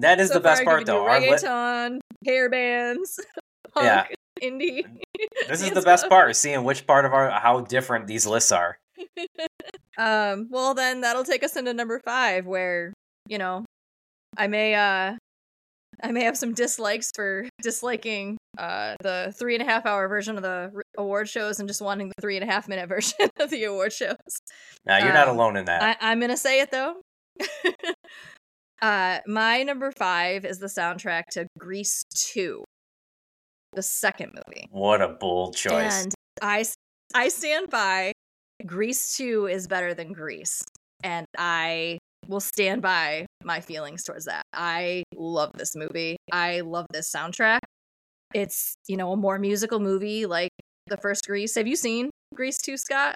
That is So the best part, though. Our you li- reggaeton, hair bands, punk, Yeah. indie. this is the best part. Seeing which part of our how different these lists are. Um, well then that'll take us into number five, where, you know, I may uh I may have some dislikes for disliking uh the three and a half hour version of the award shows and just wanting the three and a half minute version of the award shows. Now you're not Um, alone in that. I, I'm gonna say it though. Uh my number five is the soundtrack to Grease 2. The second movie. what a bold choice. And I, I stand by Grease 2 is better than Grease. And I will stand by my feelings towards that. I love this movie. I love this soundtrack. It's, you know, a more musical movie like the first Grease. Have you seen Grease 2, Scott?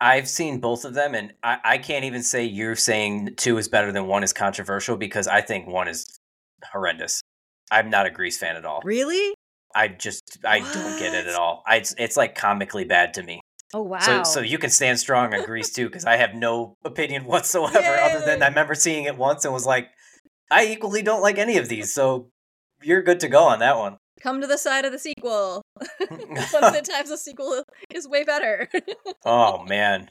I've seen both of them, and I, I can't even say you're saying two is better than one is controversial because I think one is horrendous. I'm not a Grease fan at all. Really? I just I don't get it at all. I, it's, it's like comically bad to me. Oh, wow. So so you can stand strong on Grease too because I have no opinion whatsoever other than I remember seeing it once and was like, I equally don't like any of these. So you're good to go on that one. Come to the side of the sequel. One of the times the sequel is way better. oh man,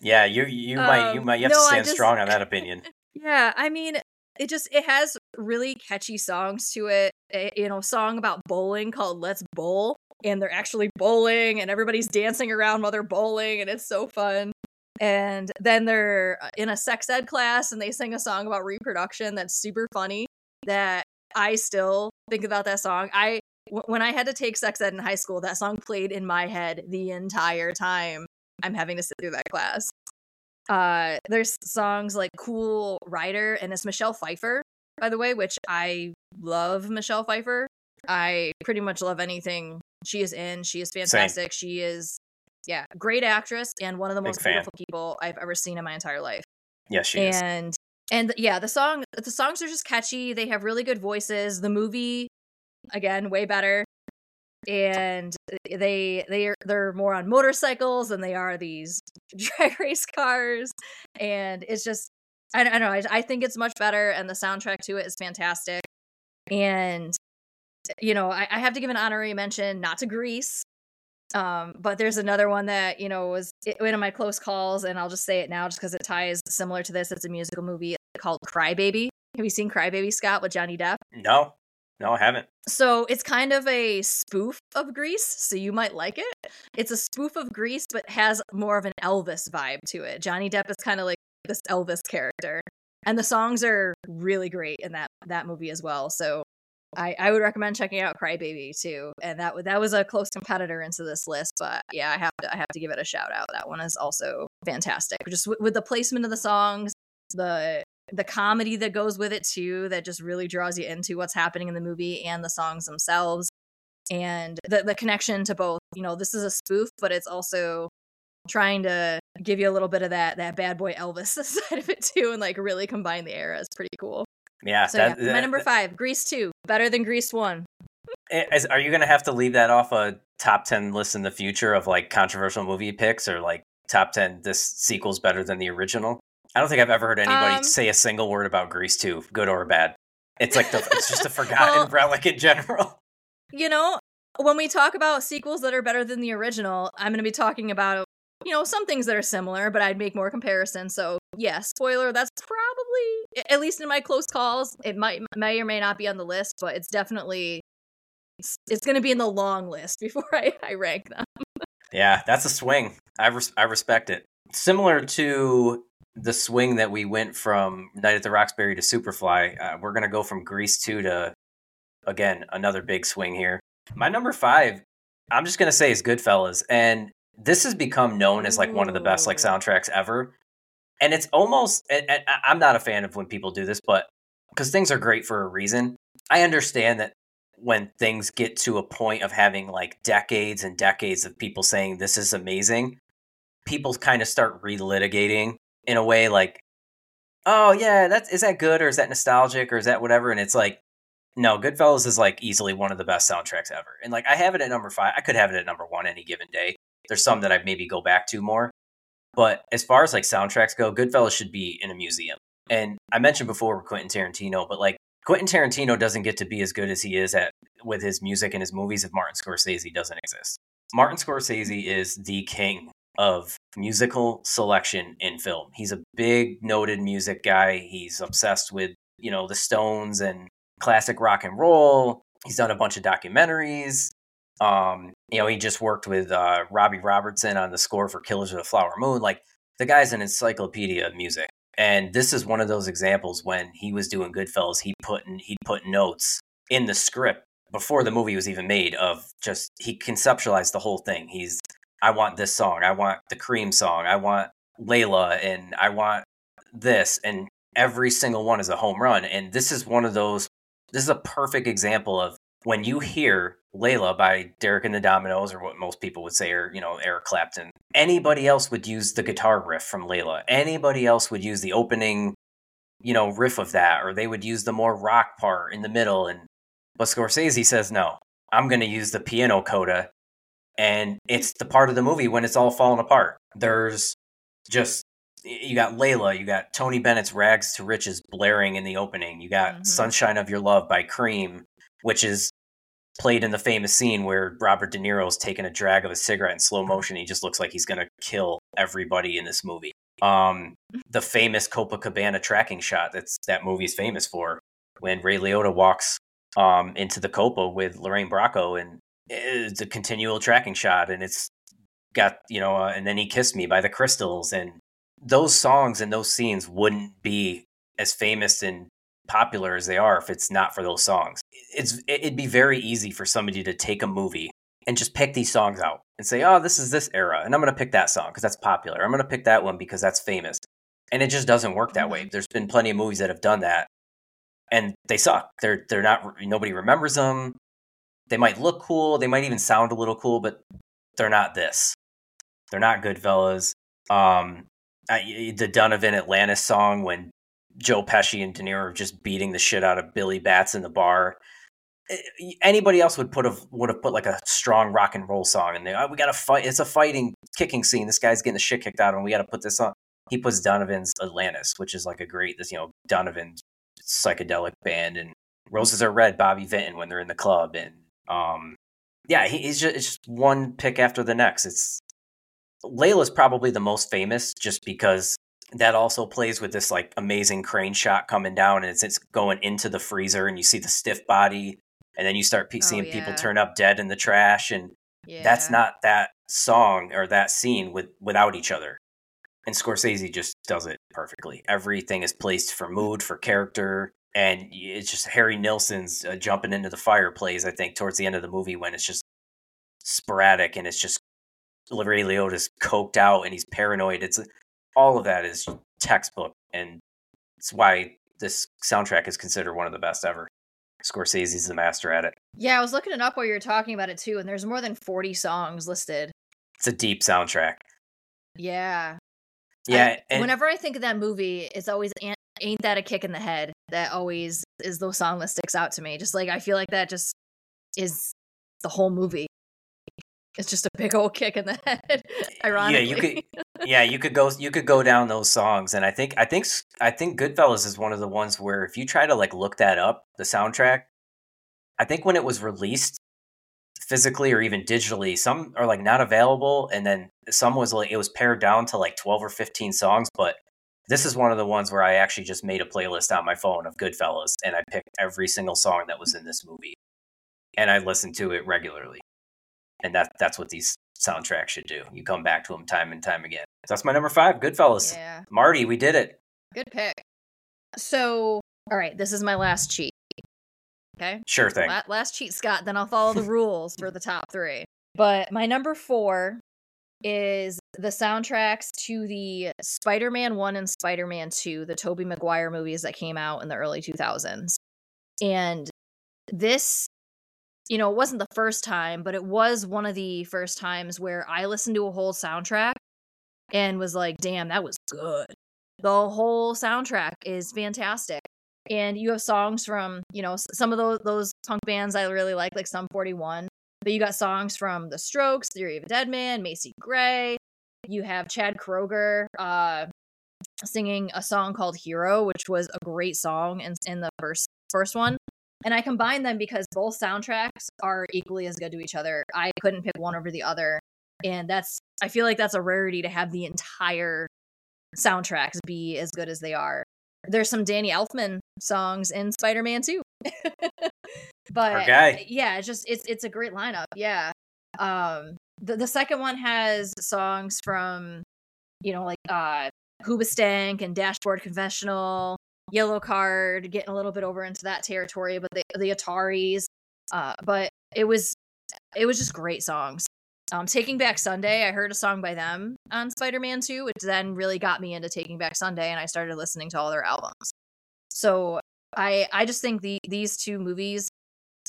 yeah, you you might you Um, might you have no, to stand just- strong on that opinion. Yeah, I mean, it just it has really catchy songs to it. A, you know, song about bowling called "Let's Bowl," and they're actually bowling, and everybody's dancing around while they're bowling, and it's so fun. And then they're uh, in a sex ed class, and they sing a song about reproduction that's super funny. That I still think about that song. I when I had to take sex ed in high school, that song played in my head the entire time I'm having to sit through that class. Uh, there's songs like Cool Rider, and it's Michelle Pfeiffer, by the way, which I love Michelle Pfeiffer. I pretty much love anything she is in. She is fantastic. Same. She is, yeah, great actress and one of the Big most fan. beautiful people I've ever seen in my entire life. Yes, she and, is. And yeah, the song the songs are just catchy. They have really good voices. The movie again way better and eh, they they are they're more on motorcycles than they are these drag race cars and it's just i, I don't know I, I think it's much better and the soundtrack to it is fantastic and eh, you know I, I have to give an honorary mention not to grease um but there's another one that you know was one of my close calls and i'll just say it now just because it ties similar to this it's a musical movie called crybaby have you seen crybaby scott with johnny depp no no, I haven't. So it's kind of a spoof of Grease, so you might like it. It's a spoof of Grease, but has more of an Elvis vibe to it. Johnny Depp is kind of like this Elvis character, and the songs are really great in that that movie as well. So I, I would recommend checking out Crybaby too, and that that was a close competitor into this list. But yeah, I have to I have to give it a shout out. That one is also fantastic. Just w- with the placement of the songs, the the comedy that goes with it too that just really draws you into what's happening in the movie and the songs themselves and the the connection to both you know this is a spoof but it's also trying to give you a little bit of that that bad boy elvis side of it too and like really combine the eras pretty cool yeah so that, yeah, that, my number five grease 2 better than grease 1 Is, are you gonna have to leave that off a top 10 list in the future of like controversial movie picks or like top 10 this sequel's better than the original I don't think I've ever heard anybody um, say a single word about Grease 2, good or bad. It's like the, it's just a forgotten well, relic in general. You know, when we talk about sequels that are better than the original, I'm going to be talking about you know some things that are similar, but I'd make more comparisons. So yeah, spoiler. That's probably at least in my close calls. It might may or may not be on the list, but it's definitely it's, it's going to be in the long list before I, I rank them. yeah, that's a swing. I res- I respect it. Similar to the swing that we went from Night at the Roxbury to Superfly, uh, we're going to go from Grease 2 to, again, another big swing here. My number five, I'm just going to say is Goodfellas. And this has become known as like one of the best like soundtracks ever. And it's almost, and, and I'm not a fan of when people do this, but because things are great for a reason. I understand that when things get to a point of having like decades and decades of people saying this is amazing, people kind of start relitigating in a way like, oh yeah, that's is that good or is that nostalgic or is that whatever? And it's like, no, Goodfellas is like easily one of the best soundtracks ever. And like I have it at number five. I could have it at number one any given day. There's some that I maybe go back to more. But as far as like soundtracks go, Goodfellas should be in a museum. And I mentioned before Quentin Tarantino, but like Quentin Tarantino doesn't get to be as good as he is at with his music and his movies if Martin Scorsese doesn't exist. Martin Scorsese is the king of musical selection in film. He's a big noted music guy. He's obsessed with, you know, the Stones and classic rock and roll. He's done a bunch of documentaries. Um, you know, he just worked with uh, Robbie Robertson on the score for Killers of the Flower Moon. Like the guy's an encyclopedia of music. And this is one of those examples when he was doing Goodfellas, he put in, he put notes in the script before the movie was even made of just he conceptualized the whole thing. He's I want this song. I want the Cream song. I want Layla and I want this. And every single one is a home run. And this is one of those, this is a perfect example of when you hear Layla by Derek and the Dominos, or what most people would say, or, you know, Eric Clapton, anybody else would use the guitar riff from Layla. Anybody else would use the opening, you know, riff of that, or they would use the more rock part in the middle. And, but Scorsese says, no, I'm going to use the piano coda and it's the part of the movie when it's all falling apart. There's just you got Layla, you got Tony Bennett's "Rags to Riches" blaring in the opening. You got mm-hmm. "Sunshine of Your Love" by Cream, which is played in the famous scene where Robert De Niro is taking a drag of a cigarette in slow motion. He just looks like he's gonna kill everybody in this movie. Um, the famous Copacabana tracking shot that's that movie's famous for when Ray Liotta walks um, into the Copa with Lorraine Bracco, and it's a continual tracking shot, and it's got you know, uh, and then he kissed me by the Crystals, and those songs and those scenes wouldn't be as famous and popular as they are if it's not for those songs. It's it'd be very easy for somebody to take a movie and just pick these songs out and say, "Oh, this is this era," and I'm going to pick that song because that's popular. I'm going to pick that one because that's famous. And it just doesn't work that way. Mm-hmm. There's been plenty of movies that have done that, and they suck. They're they're not. Nobody remembers them. They might look cool. They might even sound a little cool, but they're not this. They're not Goodfellas. Um, I, the Donovan Atlantis song when Joe Pesci and De Niro just beating the shit out of Billy Batts in the bar. Eh, anybody else would put have would have put like a strong rock and roll song in there. Oh, we got to fight. It's a fighting kicking scene. This guy's getting the shit kicked out of him. We got to put this on. He puts Donovan's Atlantis, which is like a great this you know Donovan psychedelic band and Roses Are Red, Bobby Vinton when they're in the club and um yeah he, he's just it's just one pick after the next. It's Layla's probably the most famous just because that also plays with this like amazing crane shot coming down and it's, it's going into the freezer and you see the stiff body and then you start pe- oh, seeing yeah. people turn up dead in the trash and yeah. that's not that song or that scene with without each other and scorsese just does it perfectly everything is placed for mood for character and it's just harry nilsson's uh, jumping into the fireplace i think towards the end of the movie when it's just sporadic and it's just Ray Liotta's coked out and he's paranoid. It's all of that is textbook, and it's why this soundtrack is considered one of the best ever. Scorsese's the master at it. Yeah, I was looking it up while you were talking about it too, and there's more than 40 songs listed. It's a deep soundtrack. Yeah. Yeah. I, and- whenever I think of that movie, it's always Ain't That a Kick in the Head that always is the song that sticks out to me. Just like I feel like that just is the whole movie. It's just a big old kick in the head. Ironically. Yeah, you could. Yeah, you could go. You could go down those songs, and I think, I think, I think Goodfellas is one of the ones where if you try to like look that up, the soundtrack, I think when it was released physically or even digitally, some are like not available, and then some was like it was pared down to like twelve or fifteen songs. But this is one of the ones where I actually just made a playlist on my phone of Goodfellas, and I picked every single song that was in this movie, and I listened to it regularly and that that's what these soundtracks should do. You come back to them time and time again. So that's my number five, Goodfellas. Yeah. Marty, we did it. Good pick. So, all right, this is my last cheat. Okay. Sure thing. La- last cheat, Scott. Then I'll follow the rules for the top three. But my number four is the soundtracks to the Spider-Man 1 and Spider-Man 2, the Tobey Maguire movies that came out in the early 2000s. And this you know, it wasn't the first time, but it was one of the first times where I listened to a whole soundtrack and was like, damn, that was good. The whole soundtrack is fantastic. And you have songs from, you know, some of those those punk bands I really like, like Sum 41. But you got songs from The Strokes, Theory of a Deadman, Macy Gray. You have Chad Kroeger uh, singing a song called Hero, which was a great song in, in the first first one. And I combine them because both soundtracks are equally as good to each other. I couldn't pick one over the other. And that's, I feel like that's a rarity to have the entire soundtracks be as good as they are. There's some Danny Elfman songs in Spider Man 2. but okay. yeah, it's just, it's, it's a great lineup. Yeah. Um, the, the second one has songs from, you know, like, uh, Hoobastank and Dashboard Confessional Yellowcard, getting a little bit over into that territory, but the the Ataris. Uh, but it was it was just great songs. Um, Taking Back Sunday, I heard a song by them on Spider Man 2, which then really got me into Taking Back Sunday, and I started listening to all their albums. So I I just think the these two movies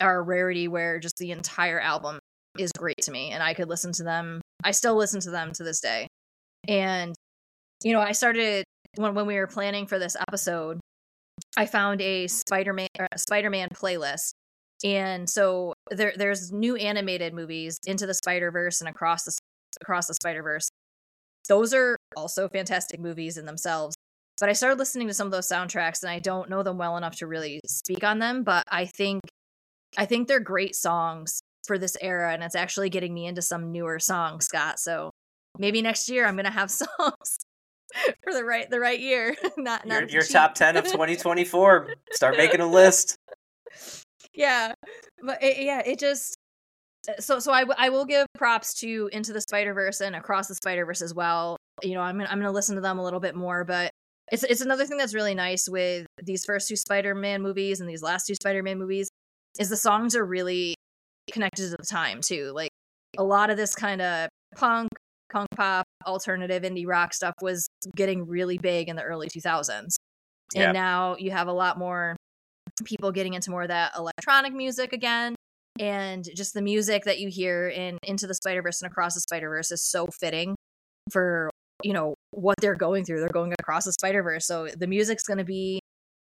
are a rarity where just the entire album is great to me, and I could listen to them. I still listen to them to this day. And you know, I started when when we were planning for this episode. I found a Spider-Man Spider-Man playlist. And so there there's new animated movies into the Spider-Verse and across the across the Spider-Verse. Those are also fantastic movies in themselves. But I started listening to some of those soundtracks and I don't know them well enough to really speak on them, but I think I think they're great songs for this era and it's actually getting me into some newer songs, Scott. So maybe next year I'm going to have songs for the right the right year. not not your, your top ten of 2024. Start making a list. Yeah, but it, yeah, it just so so I, w- I will give props to Into the Spider Verse and Across the Spider Verse as well. You know, I'm gonna, I'm gonna listen to them a little bit more, but it's it's another thing that's really nice with these first two Spider Man movies and these last two Spider Man movies is the songs are really connected to the time too. Like a lot of this kind of punk, punk pop, alternative indie rock stuff was getting really big in the early 2000s. And now you have a lot more people getting into more of that electronic music again and just the music that you hear in Into the Spider Verse and Across the Spider Verse is so fitting for you know what they're going through. They're going across the Spider Verse, so the music's going to be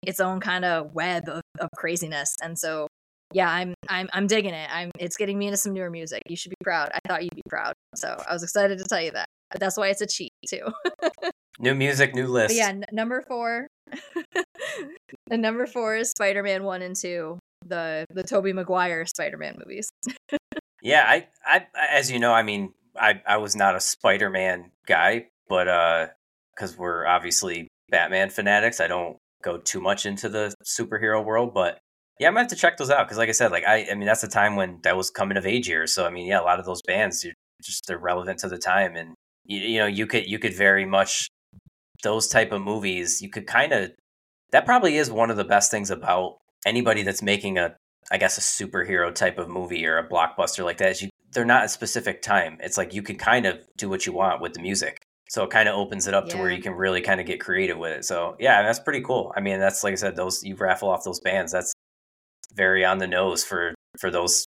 its own kind of web of, of craziness. And so, yeah, I'm I'm I'm digging it. I'm it's getting me into some newer music. You should be proud. I thought you'd be proud, so I was excited to tell you that. That's why it's a cheat too. new music, new list. But yeah, n- number four. the number four is Spider Man one and two the the Tobey Maguire Spider-Man movies. yeah, I, I as you know, I mean, I I was not a Spider-Man guy, but uh cuz we're obviously Batman fanatics, I don't go too much into the superhero world, but yeah, I'm gonna have to check those out because, like I said, like I, I mean, that's the time when that was coming of age years. So I mean, yeah, a lot of those bands, are just they're relevant to the time, and you, you know, you could you could very much those type of movies. You could kind of that probably is one of the best things about anybody that's making a I guess a superhero type of movie or a blockbuster like that is you they're not a specific time. It's like you can kind of do what you want with the music. So it kind of opens it up yeah. to where you can really kind of get creative with it. So yeah, that's pretty cool. I mean, that's like I said, those you raffle off those bands. That's very on the nose for for those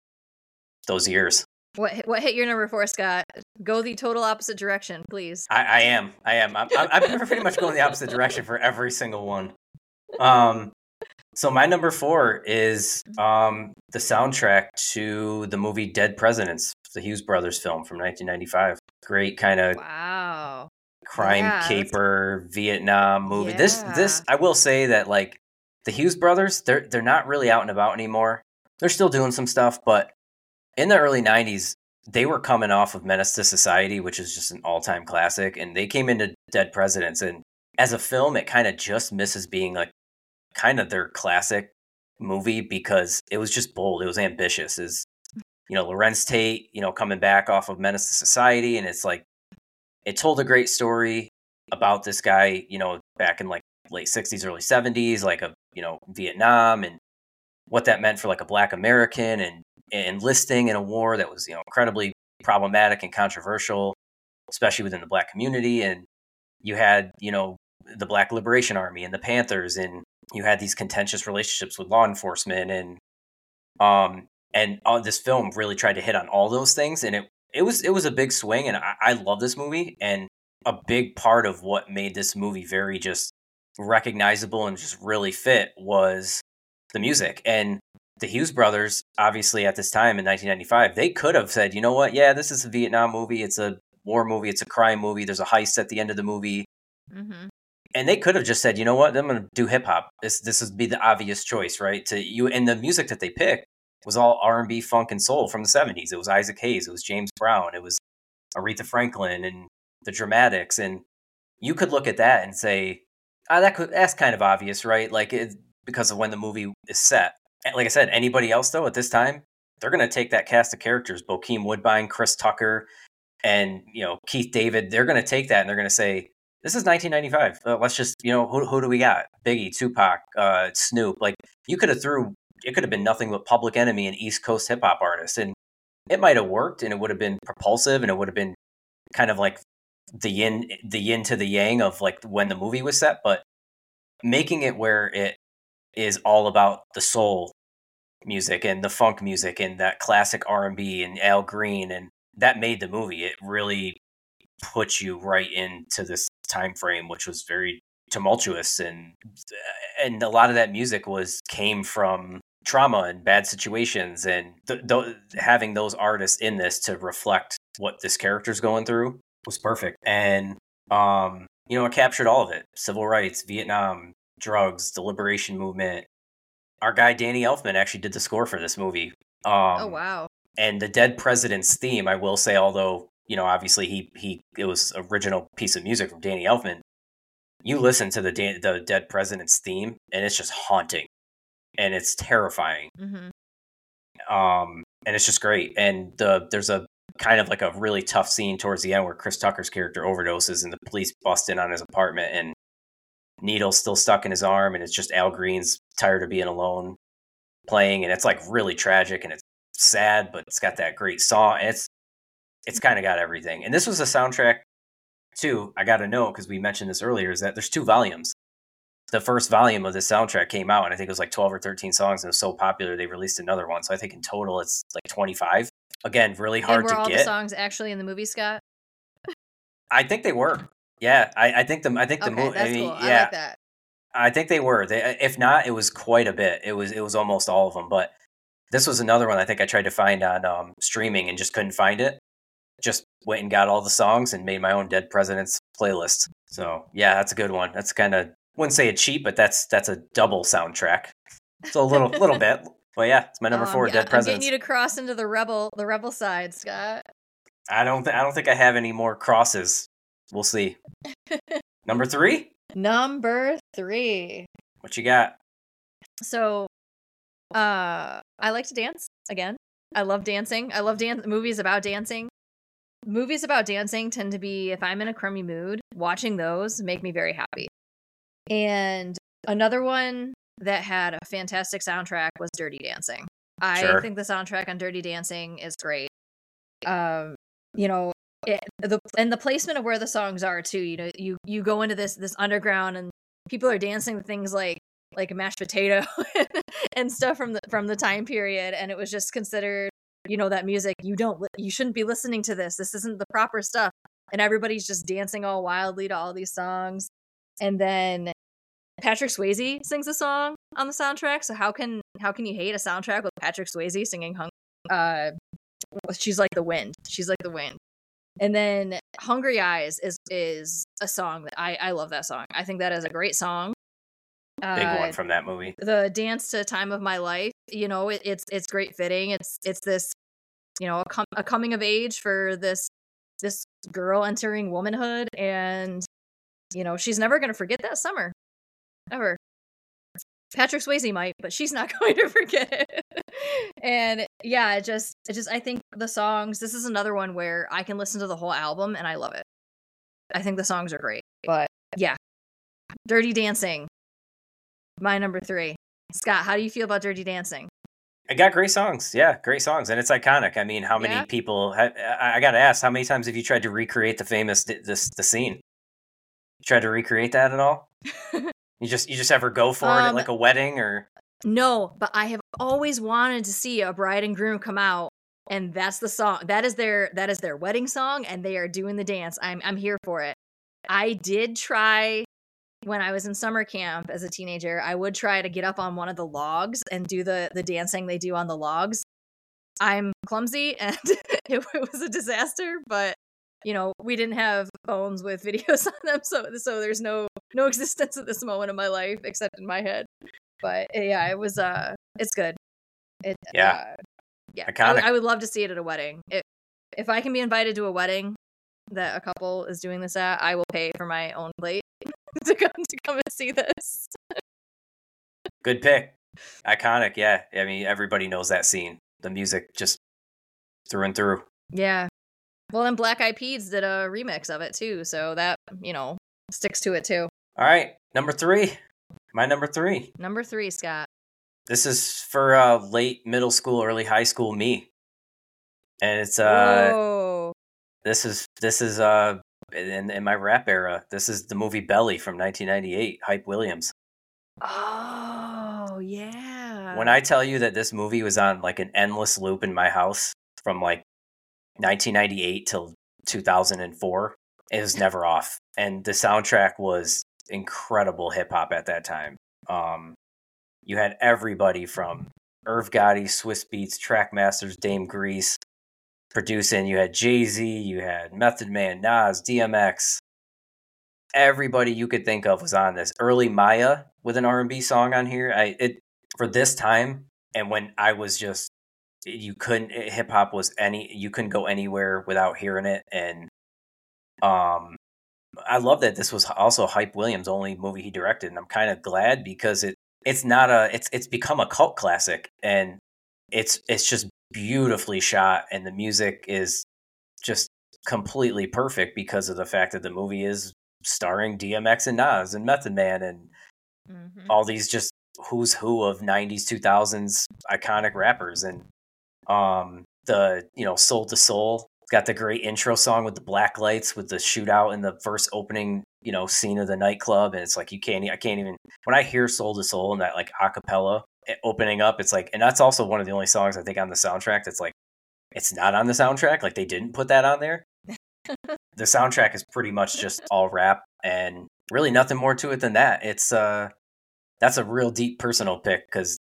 those years. What what hit your number four, Scott? Go the total opposite direction, please. I, I am. I am. I'm, I'm pretty much going the opposite direction for every single one. Um, so my number four is um, the soundtrack to the movie Dead Presidents, the Hughes Brothers film from 1995. Great kind of wow crime yeah, caper. Vietnam movie. Yeah. This this I will say that like the Hughes brothers, they're they're not really out and about anymore. They're still doing some stuff, but in the early 90s, they were coming off of Menace to Society, which is just an all-time classic, and they came into Dead Presidents and as a film, it kind of just misses being like kind of their classic movie because it was just bold. It was ambitious. Is you know Larenz Tate, you know, coming back off of Menace to Society, and it's like it told a great story about this guy, you know, back in like late '60s, early '70s, like a you know Vietnam and what that meant for like a Black American and, enlisting in a war that was you know incredibly problematic and controversial, especially within the Black community. And you had you know the Black Liberation Army and the Panthers and you had these contentious relationships with law enforcement. And um and uh, this film really tried to hit on all those things. And it it was it was a big swing. And I, I love this movie. And a big part of what made this movie very just recognizable and just really fit was the music. And the Hughes brothers obviously at this time in 1995 they could have said you know what? Yeah this is a Vietnam movie. It's a war movie. It's a crime movie. There's a heist at the end of the movie. Mm-hmm. And they could have just said, you know what, I'm going to do hip hop. This this would be the obvious choice, right? To you, and the music that they picked was all R and B, funk, and soul from the '70s. It was Isaac Hayes, it was James Brown, it was Aretha Franklin, and the Dramatics. And you could look at that and say, ah, that could that's kind of obvious, right? Like it, because of when the movie is set. Like I said, anybody else though at this time, they're going to take that cast of characters, Bokeem Woodbine, Chris Tucker, and you know Keith David. They're going to take that and they're going to say this is 1995. Uh, let's just, you know, who, who do we got? Biggie, Tupac, uh, Snoop. Like, you could have threw, it could have been nothing but Public Enemy and East Coast hip hop artists. And it might have worked and it would have been propulsive and it would have been kind of like the yin, the yin to the yang of like when the movie was set. But making it where it is all about the soul music and the funk music and that classic R&B and Al Green and that made the movie. It really put you right into this time frame, which was very tumultuous and uh, and a lot of that music was came from trauma and bad situations and th- th- having those artists in this to reflect what this character's going through was perfect and um you know it captured all of it civil rights vietnam drugs the liberation movement our guy danny elfman actually did the score for this movie oh, um, oh wow and the dead president's theme i will say although you know, obviously he he it was original piece of music from Danny Elfman. you listen to the da- the dead president's theme, and it's just haunting, and it's terrifying. Mm-hmm. Um, and it's just great. And the there's a kind of like a really tough scene towards the end where Chris Tucker's character overdoses, and the police bust in on his apartment, and needle's still stuck in his arm, and it's just Al Green's tired of being alone playing, and it's like really tragic and it's sad, but it's got that great song. And it's it's mm-hmm. kind of got everything. And this was a soundtrack too. I got to know because we mentioned this earlier. Is that there's two volumes. The first volume of this soundtrack came out, and I think it was like 12 or 13 songs, and it was so popular they released another one. So I think in total it's like 25. Again, really hard and were to all get. the songs actually in the movie, Scott? I think they were. Yeah, I, I think the I think the Okay, movie. that's I mean, cool. I yeah, like that. I think they were. They, if not, it was quite a bit. It was it was almost all of them. But this was another one I think I tried to find on um, streaming and just couldn't find it. Just went and got all the songs and made my own Dead Presidents playlist. So yeah, that's a good one. That's kind of wouldn't say a cheap, but that's that's a double soundtrack. So a little little bit. Well, yeah, it's my number Oh, four, I'm, Dead I'm getting you to cross into the rebel, the rebel side, Scott. I don't th- I don't think I have any more crosses. We'll see. number three, Number three. what you got? So, uh, I like to dance again. I love dancing. I love dance movies about dancing. Movies about dancing tend to be if I'm in a crummy mood, watching those make me very happy. And another one that had a fantastic soundtrack was Dirty Dancing. I Sure. think the soundtrack on Dirty Dancing is great. Um, you know, it, the and the placement of where the songs are too. You know, you you go into this this underground and people are dancing things like like mashed potato and stuff from the from the time period, and it was just considered, you know, that music you don't you shouldn't be listening to this. This isn't the proper stuff, and everybody's just dancing all wildly to all these songs, and then Patrick Swayze sings a song on the soundtrack. So how can how can you hate a soundtrack with Patrick Swayze singing hung uh she's like the wind. She's like the wind. And then Hungry Eyes is is a song that I I love that song. I think that is a great song. Big Uh, one from that movie. the dance to time of my life you know it, it's it's great fitting it's it's this you know a, com- a coming of age for this this girl entering womanhood and you know she's never going to forget that summer ever patrick swayze might but she's not going to forget it and yeah it just it just i think the songs this is another one where i can listen to the whole album and i love it i think the songs are great but yeah dirty dancing my number three Scott, how do you feel about Dirty Dancing? It got great songs. Yeah, great songs, and it's iconic. I mean, how many Yeah. people? Ha- I, I got to ask, how many times have you tried to recreate the famous this the scene? You tried to recreate that at all? you just you just ever go for it at Um, like a wedding or? No, but I have always wanted to see a bride and groom come out, and that's the song. That is their that is their wedding song, and they are doing the dance. I'm I'm here for it. I did try when I was in summer camp as a teenager. I would try to get up on one of the logs and do the the dancing they do on the logs. I'm clumsy and it, was a disaster, but you know we didn't have phones with videos on them, so so there's no no existence at this moment in my life except in my head. But uh, yeah, it was uh, it's good. It Yeah. uh, yeah. I, I would love to see it at a wedding. If if I can be invited to a wedding that a couple is doing this at, I will pay for my own plate to come to come and see this. Good pick. Iconic. Yeah, I mean, everybody knows that scene. The music just through and through. Yeah. Well, then Black Eyed Peas did a remix of it too, so that you know sticks to it too. All right, number three. My number three. Number three, Scott. This is for uh, late middle school, early high school me, and it's uh, Whoa. this is this is uh, in, in my rap era. This is the movie Belly from 1998. Hype Williams. Oh yeah. When I tell you that this movie was on like an endless loop in my house from like 1998 till 2004, it was never off. And the soundtrack was incredible hip hop at that time. Um, you had everybody from Irv Gotti, Swizz Beatz, Trackmasters, Dame Grease producing. You had Jay Z, you had Method Man, Nas, DMX. Everybody you could think of was on this. Early Mya with an R and B song on here. I it for this time and when I was just you couldn't hip hop was any you couldn't go anywhere without hearing it and um I love that this was also Hype Williams' only movie he directed, and I'm kind of glad because it it's not a it's it's become a cult classic, and it's it's just beautifully shot, and the music is just completely perfect because of the fact that the movie is starring DMX and Nas and Method Man and mm-hmm. all these just who's who of 90s 2000s iconic rappers and um the you know Soul II Soul. Got the great intro song with the black lights with the shootout in the first opening you know scene of the nightclub. And it's like you can't i can't even when i hear Soul II Soul and that like acapella eh, opening up it's like and that's also one of the only songs i think on the soundtrack that's like it's not on the soundtrack. Like they didn't put that on there. The soundtrack is pretty much just all rap and really nothing more to it than that. It's uh that's a real deep personal pick because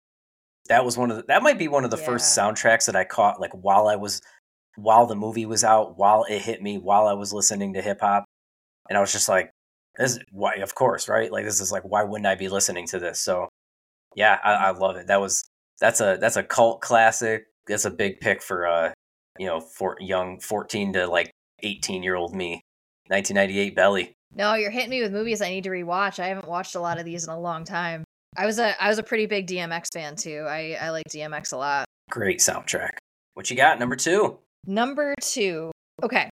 that was one of the, that might be one of the yeah. first soundtracks that I caught like while I was while the movie was out, while it hit me, while I was listening to hip hop, and I was just like, "This why? Of course, right? Like this is like why wouldn't I be listening to this?" So, yeah, I, I love it. That was that's a that's a cult classic. That's a big pick for uh you know for young fourteen to like eighteen year old me. 1998 Belly. No, you're hitting me with movies I need to rewatch. I haven't watched a lot of these in a long time. I was a I was a pretty big DMX fan too. I I like DMX a lot. Great soundtrack. What you got? Number two. Number two. Okay.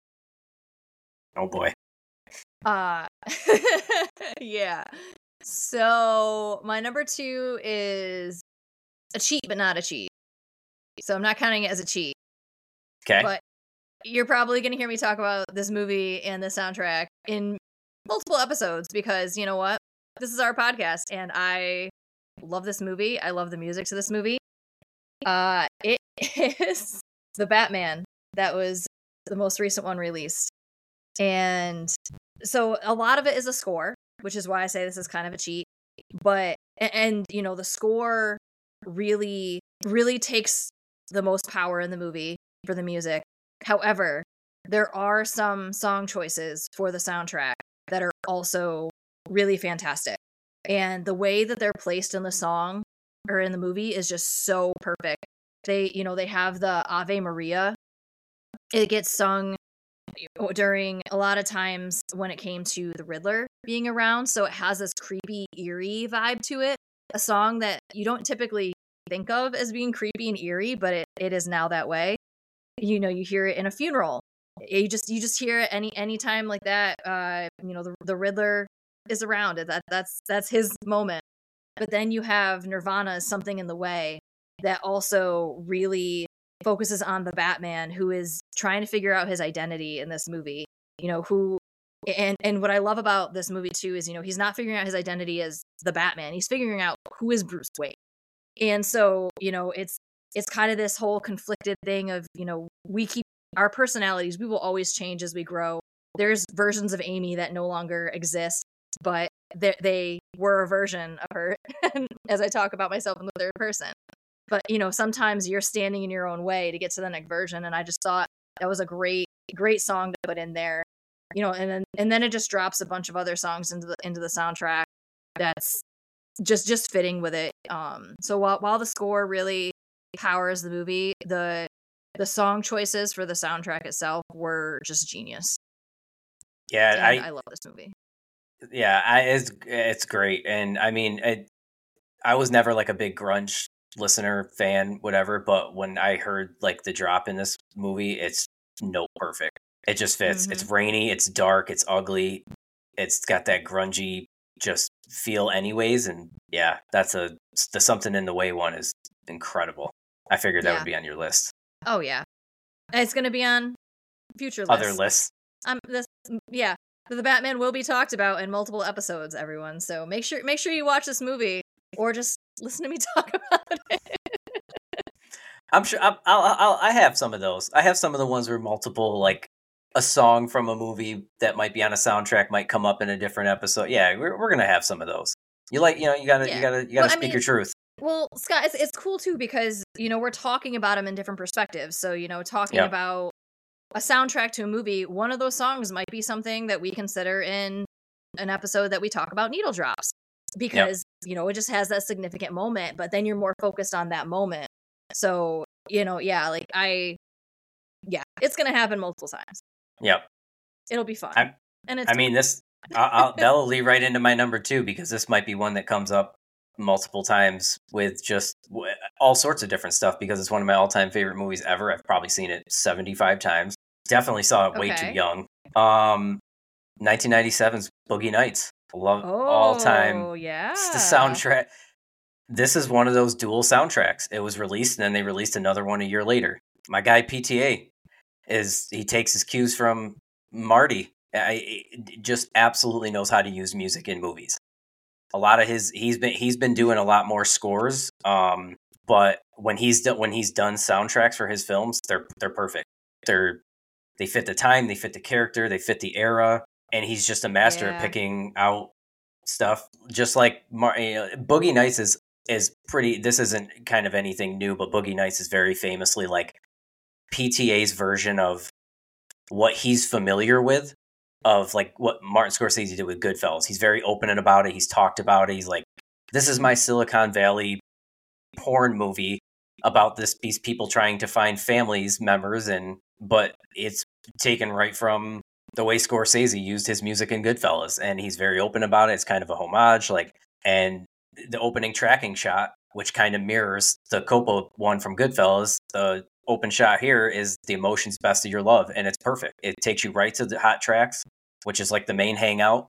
Oh boy. Uh yeah. So my number two is a cheat, but not a cheat. So I'm not counting it as a cheat. Okay. But you're probably going to hear me talk about this movie and the soundtrack in multiple episodes because you know what? This is our podcast and I love this movie. I love the music to this movie. Uh it is The Batman that was the most recent one released. And so a lot of it is a score, which is why I say this is kind of a cheat. But and you know, the score really really takes the most power in the movie for the music. However, there are some song choices for the soundtrack that are also really fantastic. And the way that they're placed in the song or in the movie is just so perfect. They, you know, they have the Ave Maria. It gets sung during a lot of times when it came to the Riddler being around. So it has this creepy, eerie vibe to it. A song that you don't typically think of as being creepy and eerie, but it, it is now that way. You know, you hear it in a funeral. You just you just hear it any any time like that. Uh, you know, the the Riddler is around it. That that's that's his moment. But then you have Nirvana Something in the Way that also really focuses on the Batman who is trying to figure out his identity in this movie. You know, who and and what I love about this movie too is, you know, he's not figuring out his identity as the Batman. He's figuring out who is Bruce Wayne. And so, you know, it's it's kind of this whole conflicted thing of, you know, we keep our personalities, we will always change as we grow. There's versions of Amy that no longer exist but they, they were a version of her as I talk about myself in the third person. But, you know, sometimes you're standing in your own way to get to the next version. And I just thought that was a great, great song to put in there. You know, and then and then it just drops a bunch of other songs into the into the soundtrack that's just just fitting with it. Um so while while the score really powers the movie, the the song choices for the soundtrack itself were just genius. Yeah, I, I love this movie yeah, I, it's it's great, and I mean, it, I was never like a big grunge listener fan, whatever. But when I heard like the drop in this movie, it's no perfect. It just fits. Mm-hmm. It's rainy. It's dark. It's ugly. It's got that grungy just feel, anyways. And yeah, that's a the something in the way one is incredible. I figured that yeah. would be on your list. Oh yeah, it's gonna be on future lists. other lists. Um, this yeah, the Batman will be talked about in multiple episodes, everyone. So make sure make sure you watch this movie or just listen to me talk about it. I'm sure I'll, I'll, I'll, I have some of those. I have some of the ones where multiple like a song from a movie that might be on a soundtrack might come up in a different episode. Yeah, we're we're gonna have some of those. You like, you know, you gotta, yeah. you gotta, you gotta well, speak I mean, your truth. Well, Scott, it's, it's cool too because you know we're talking about them in different perspectives. So you know, talking yep. about a soundtrack to a movie, one of those songs might be something that we consider in an episode that we talk about needle drops because yep. you know it just has that significant moment but then you're more focused on that moment so you know yeah like i yeah it's gonna happen multiple times yep it'll be fun I'm, And it's I mean, this I'll, I'll, that'll lead right into my number two because this might be one that comes up multiple times with just w- all sorts of different stuff because it's one of my all-time favorite movies ever. I've probably seen it 75 times. Definitely saw it way too young. Um 1997's Boogie Nights. Love all time. Oh, yeah. It's the soundtrack. This is one of those dual soundtracks. It was released and then they released another one a year later. My guy PTA is he takes his cues from Marty. I, I- just absolutely knows how to use music in movies. A lot of his he's been he's been doing a lot more scores. Um, but when he's done when he's done soundtracks for his films, they're they're perfect. They're they fit the time, they fit the character, they fit the era, and he's just a master Yeah. at picking out stuff. Just like Mar- you know, Boogie Nights is is pretty. This isn't kind of anything new, but Boogie Nights is very famously like PTA's version of what he's familiar with of like what Martin Scorsese did with Goodfellas. He's very open about it. He's talked about it. He's like, this is my Silicon Valley porn movie about this these people trying to find families members and but it's taken right from the way Scorsese used his music in Goodfellas and he's very open about it. It's kind of a homage like and the opening tracking shot which kind of mirrors the Coppola one from Goodfellas, the open shot here is the emotions best of your love and it's perfect. It takes you right to the hot tracks, which is like the main hangout.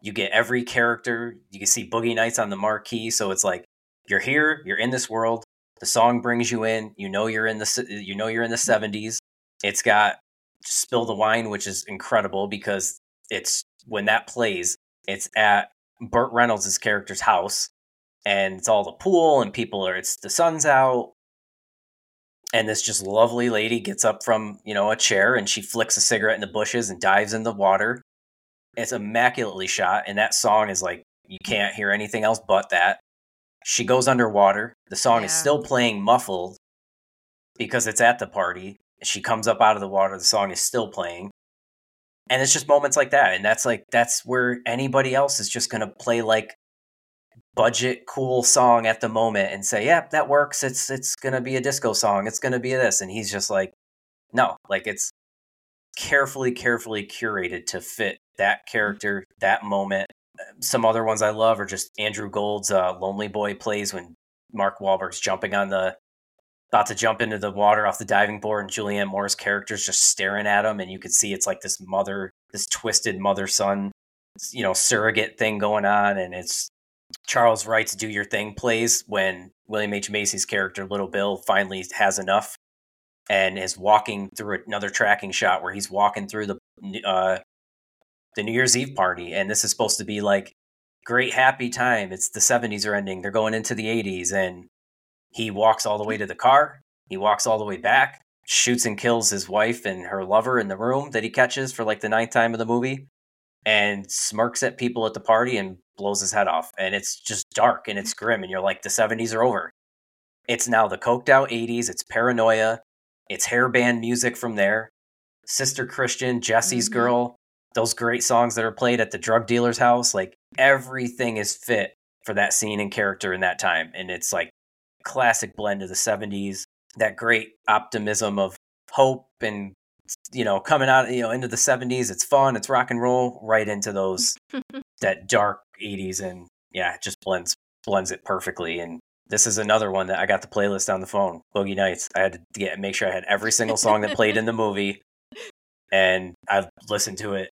You get every character. You can see Boogie Nights on the marquee, so it's like you're here, you're in this world. The song brings you in. You know you're in the you know you're in the mm-hmm. 70s. It's got Spill the Wine, which is incredible because it's when that plays, it's at Burt Reynolds' character's house and it's all the pool and people are it's the sun's out and this just lovely lady gets up from you know a chair and she flicks a cigarette in the bushes and dives in the water it's immaculately shot and that song is like you can't hear anything else but that she goes underwater. The song is still playing muffled because it's at the party. She comes up out of the water. The song is still playing. And it's just moments like that. And that's like that's where anybody else is just going to play like budget cool song at the moment and say yeah that works. It's it's going to be a disco song. It's going to be this. And he's just like no. Like it's carefully carefully curated to fit that character that moment some other ones i love are just andrew gold's uh, lonely boy plays when mark Wahlberg's jumping on the about to jump into the water off the diving board and Julianne Moore's character's just staring at him and you could see it's like this mother this twisted mother son you know surrogate thing going on and it's Charles Wright's Do Your Thing plays when William H. Macy's character Little Bill finally has enough and is walking through another tracking shot where he's walking through the uh the New Year's Eve party and this is supposed to be like great happy time it's the 70s are ending they're going into the 80s and he walks all the way to the car. He walks all the way back, shoots and kills his wife and her lover in the room that he catches for like the ninth time of the movie, and smirks at people at the party and blows his head off. And it's just dark and it's grim. And you're like, the 70s are over. It's now the coked out 80s. It's paranoia. It's hairband music from there. Sister Christian, Jesse's Mhm. Girl, those great songs that are played at the drug dealer's house. Like everything is fit for that scene and character in that time. And it's like classic blend of the 70s that great optimism of hope and you know coming out you know into the 70s it's fun it's rock and roll right into those that dark 80s and yeah it just blends blends it perfectly and this is another one that I got the playlist on the phone Boogie Nights I had to get make sure I had every single song that played in the movie and I've listened to it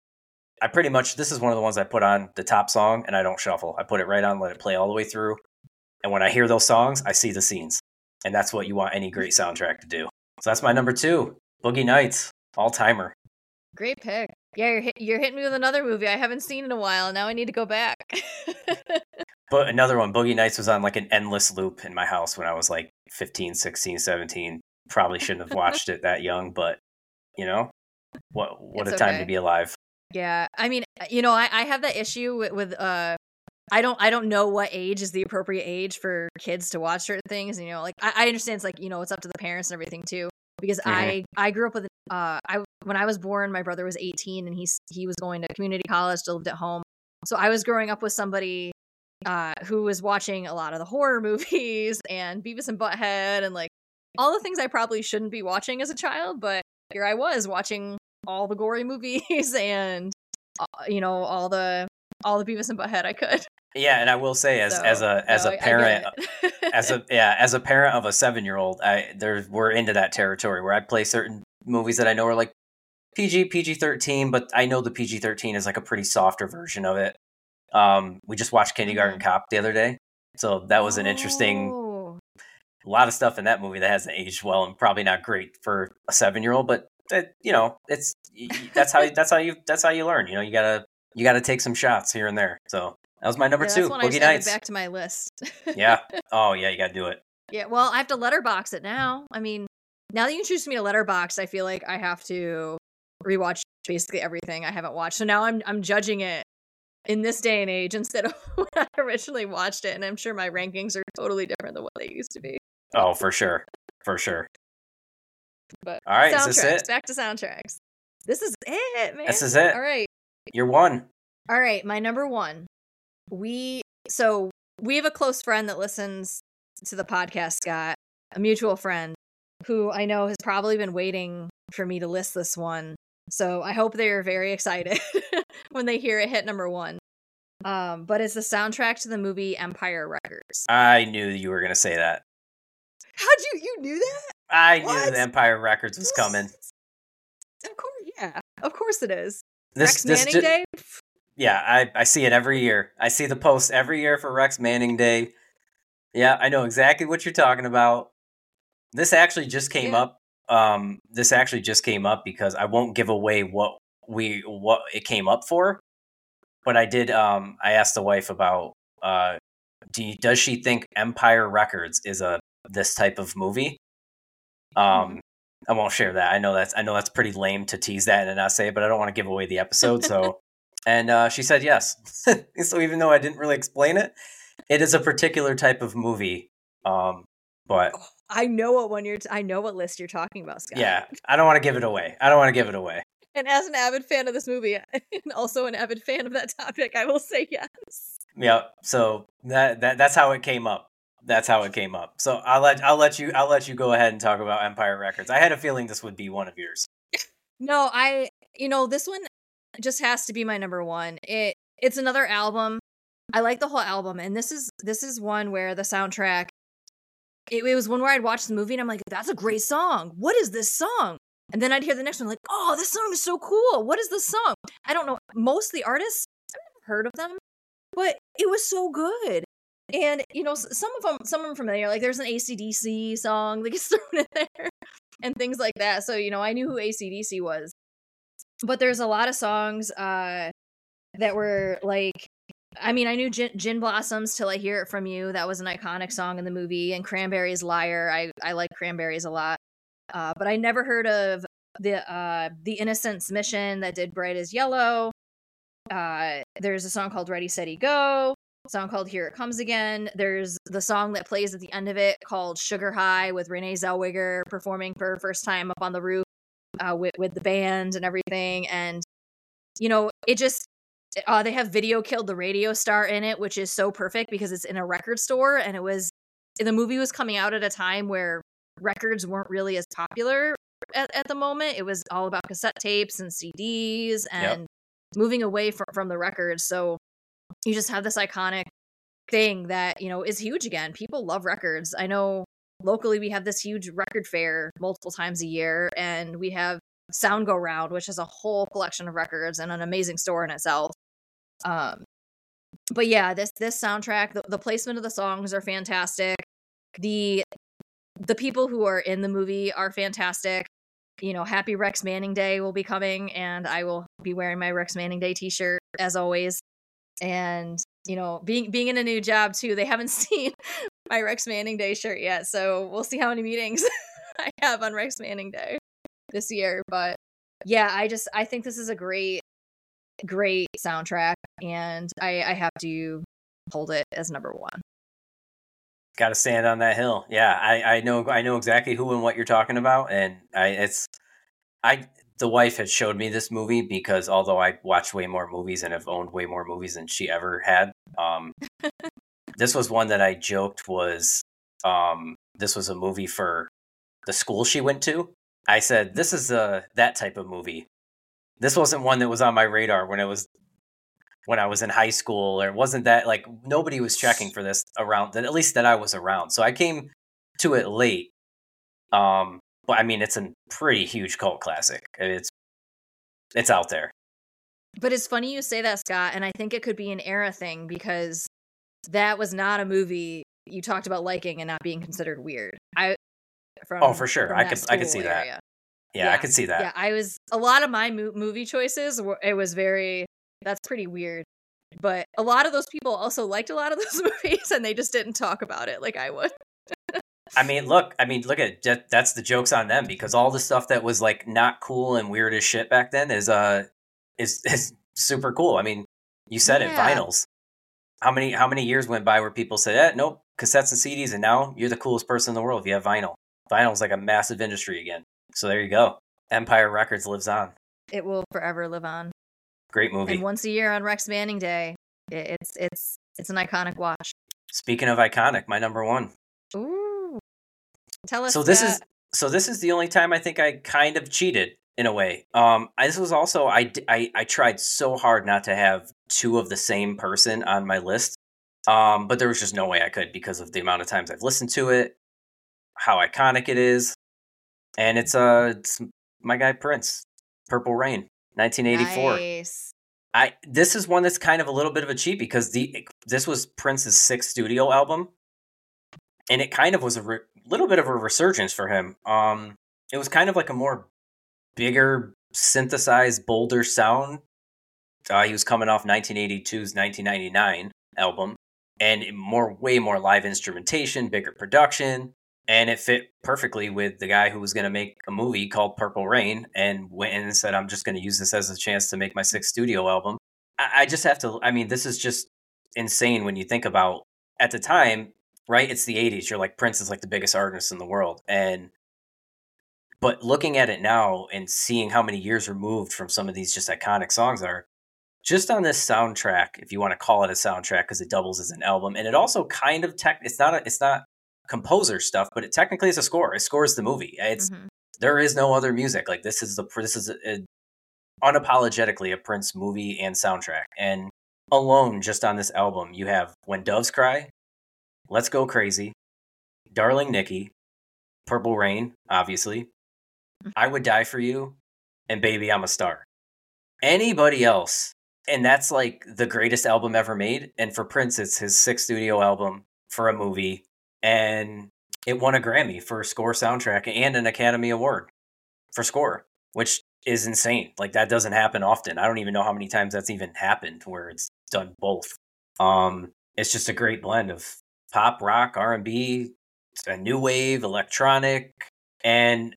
I pretty much this is one of the ones I put on the top song and I don't shuffle I put it right on let it play all the way through and when I hear those songs, I see the scenes. And that's what you want any great soundtrack to do. So that's my number two Boogie Nights, all timer. Great pick. Yeah, you're, hit, you're hitting me with another movie I haven't seen in a while. Now I need to go back. But another one, Boogie Nights was on like an endless loop in my house when I was like 15, 16, 17. Probably shouldn't have watched it that young, but you know, what what It's a time to be alive. Yeah, I mean, you know, I, I have that issue with, with uh, I don't I don't know what age is the appropriate age for kids to watch certain things. You know, like I, I understand it's like you know it's up to the parents and everything too. Because Mhm. I I grew up with uh I when I was born, my brother was 18 and he's he was going to community college, still lived at home. So I was growing up with somebody uh who was watching a lot of the horror movies and Beavis and Butthead and like all the things I probably shouldn't be watching as a child, but here I was watching all the gory movies and uh, you know, all the all the Beavis and Butthead I could. Yeah, and I will say, as So, as a as no, a I- I get parent, as a yeah, as a parent of a seven year old, I there we're into that territory where I play certain movies that I know are like PG PG thirteen, but I know the PG thirteen is like a pretty softer version of it. Um, we just watched Kindergarten Cop the other day, so that was an interesting. Oh. A lot of stuff in that movie that hasn't aged well and probably not great for a seven year old, but that, you know, it's that's how that's how you that's how you learn. You know, you gotta you gotta take some shots here and there. So that was my number Yeah, two, that's one I Boogie Nights. back to my list. yeah. Oh yeah, you gotta do it. Yeah, well, I have to Letterboxd it now. I mean, now that you introduced me to Letterboxd, I feel like I have to rewatch basically everything I haven't watched. So now I'm I'm judging it in this day and age instead of when I originally watched it, and I'm sure my rankings are totally different than what they used to be. Oh, for sure, for sure. But All right, is this it? back to soundtracks. This is it, man. This is it. All right. You're one. All right, my number one. We so we have a close friend that listens to the podcast, Scott, a mutual friend who I know has probably been waiting for me to list this one. So I hope they are very excited when they hear it hit number one. Um, but it's the soundtrack to the movie Empire Records. I knew you were gonna say that. How'd you you knew that? I knew the Empire Records was coming. Of course, yeah. Of course it is. This, Rex this Manning Day. Yeah, I, I see it every year. I see the post every year for Rex Manning Day. Yeah, I know exactly what you're talking about. This actually just came Yeah. up. Um, this actually just came up because I won't give away what we what it came up for. But I did. Um, I asked the wife about. Uh, do you, does she think Empire Records is a this type of movie? Um, I won't share that. I know that's I know that's pretty lame to tease that and in an essay, but I don't want to give away the episode. So, and uh, she said yes. so even though I didn't really explain it, it is a particular type of movie. Um, but I know what one you're. T- I know what list you're talking about, Scott. yeah, I don't want to give it away. I don't want to give it away. And as an avid fan of this movie, and also an avid fan of that topic, I will say yes. Yeah. So that that that's how it came up. That's how it came up. So I'll let I'll let you I'll let you go ahead and talk about Empire Records. I had a feeling this would be one of yours. No, I you know, this one just has to be my number one. It it's another album. I like the whole album, and this is this is one where the soundtrack it, it was one where I'd watch the movie and I'm like, that's a great song. What is this song? And then I'd hear the next one, like, oh, this song is so cool. What is this song? I don't know. Most of the artists, I've never heard of them, but it was so good. And you know, some of them, some of them familiar. Like, there's an ACDC song that gets thrown in there, and things like that. So you know, I knew who ACDC was. But there's a lot of songs uh, that were like, I mean, I knew Gin, Gin Blossoms till I hear it from you. That was an iconic song in the movie, and Cranberries Liar. I I like Cranberries a lot, uh, but I never heard of the uh, the Innocence Mission that did Bright as Yellow. Uh, there's a song called Ready Steady Go. Song called Here It Comes Again. There's the song that plays at the end of it called Sugar High with Renee Zellweger performing for her first time up on the roof uh, with with the band and everything. And you know, it just uh, they have video killed the radio star in it, which is so perfect because it's in a record store and it was the movie was coming out at a time where records weren't really as popular at, at the moment. It was all about cassette tapes and CDs and moving away from, from the records. So you just have this iconic thing that, you know, is huge again. People love records. I know locally we have this huge record fair multiple times a year and we have Sound Go Round, which is a whole collection of records and an amazing store in itself. Um, but yeah, this this soundtrack, the, the placement of the songs are fantastic. The the people who are in the movie are fantastic. You know, Happy Rex Manning Day will be coming, and I will be wearing my Rex Manning Day T-shirt as always. And you know, being being in a new job too, they haven't seen my Rex Manning Day shirt yet, so we'll see how many meetings I have on Rex Manning Day this year. But yeah, I just I think this is a great great soundtrack, and I I have to hold it as number one. Got to stand on that hill. Yeah, I, I know I know exactly who and what you're talking about, and I it's I the wife had showed me this movie because although I watch way more movies and have owned way more movies than she ever had, um, this was one that I joked was um this was a movie for the school she went to. I said this is a that type of movie. This wasn't one that was on my radar when it was when I was in high school, or it wasn't that like nobody was checking for this around that at least that I was around. So I came to it late. Um, I mean, it's a pretty huge cult classic. It's it's out there. But it's funny you say that, Scott, and I think it could be an era thing because that was not a movie you talked about liking and not being considered weird. I from oh for sure, I could I could see area. that. Yeah, yeah, I could see that. Yeah, I was a lot of my mo- movie choices. Were, it was very that's pretty weird. But a lot of those people also liked a lot of those movies, and they just didn't talk about it like I would. I mean, look, I mean, look at that, that's the jokes on them because all the stuff that was like not cool and weird as shit back then is uh is is super cool. I mean, you said yeah. it, vinyls. How many how many years went by where people said, "Eh, nope, cassettes and CDs," and now you're the coolest person in the world if you have vinyl. Vinyl's like a massive industry again. So there you go. Empire Records lives on. It will forever live on. Great movie. And once a year on Rex Manning Day, it's it's it's an iconic watch. Speaking of iconic, my number one. Ooh. Tell us. So this that. is so this is the only time I think I kind of cheated in a way. Um, I, this was also I, I I tried so hard not to have two of the same person on my list. Um, but there was just no way I could because of the amount of times I've listened to it, how iconic it is, and it's uh it's my guy Prince, Purple Rain, 1984. Nice. I this is one that's kind of a little bit of a cheat because the this was Prince's sixth studio album, and it kind of was a re- little bit of a resurgence for him. Um, it was kind of like a more bigger, synthesized, bolder sound. Uh, he was coming off 1982's 1999 album, and more, way more live instrumentation, bigger production, and it fit perfectly with the guy who was going to make a movie called Purple Rain, and went in and said, "I'm just going to use this as a chance to make my sixth studio album." I, I just have to. I mean, this is just insane when you think about at the time, right? It's the 80s. You're like Prince is like the biggest artist in the world, and but looking at it now and seeing how many years removed from some of these just iconic songs are, just on this soundtrack, if you want to call it a soundtrack, because it doubles as an album, and it also kind of tech. It's not. A, it's not composer stuff, but it technically is a score. It scores the movie. It's mm-hmm. there is no other music. Like this is the this is a, a, unapologetically a Prince movie and soundtrack. And alone, just on this album, you have "When Doves Cry," "Let's Go Crazy," "Darling Nikki," "Purple Rain," obviously, I Would Die for You, and Baby I'm a Star. Anybody else, and that's like the greatest album ever made. And for Prince, it's his sixth studio album for a movie, and it won a Grammy for score soundtrack and an Academy Award for score, which is insane. Like that doesn't happen often. I don't even know how many times that's even happened where it's done both. Um, it's just a great blend of pop, rock, R and B, a new wave, electronic, and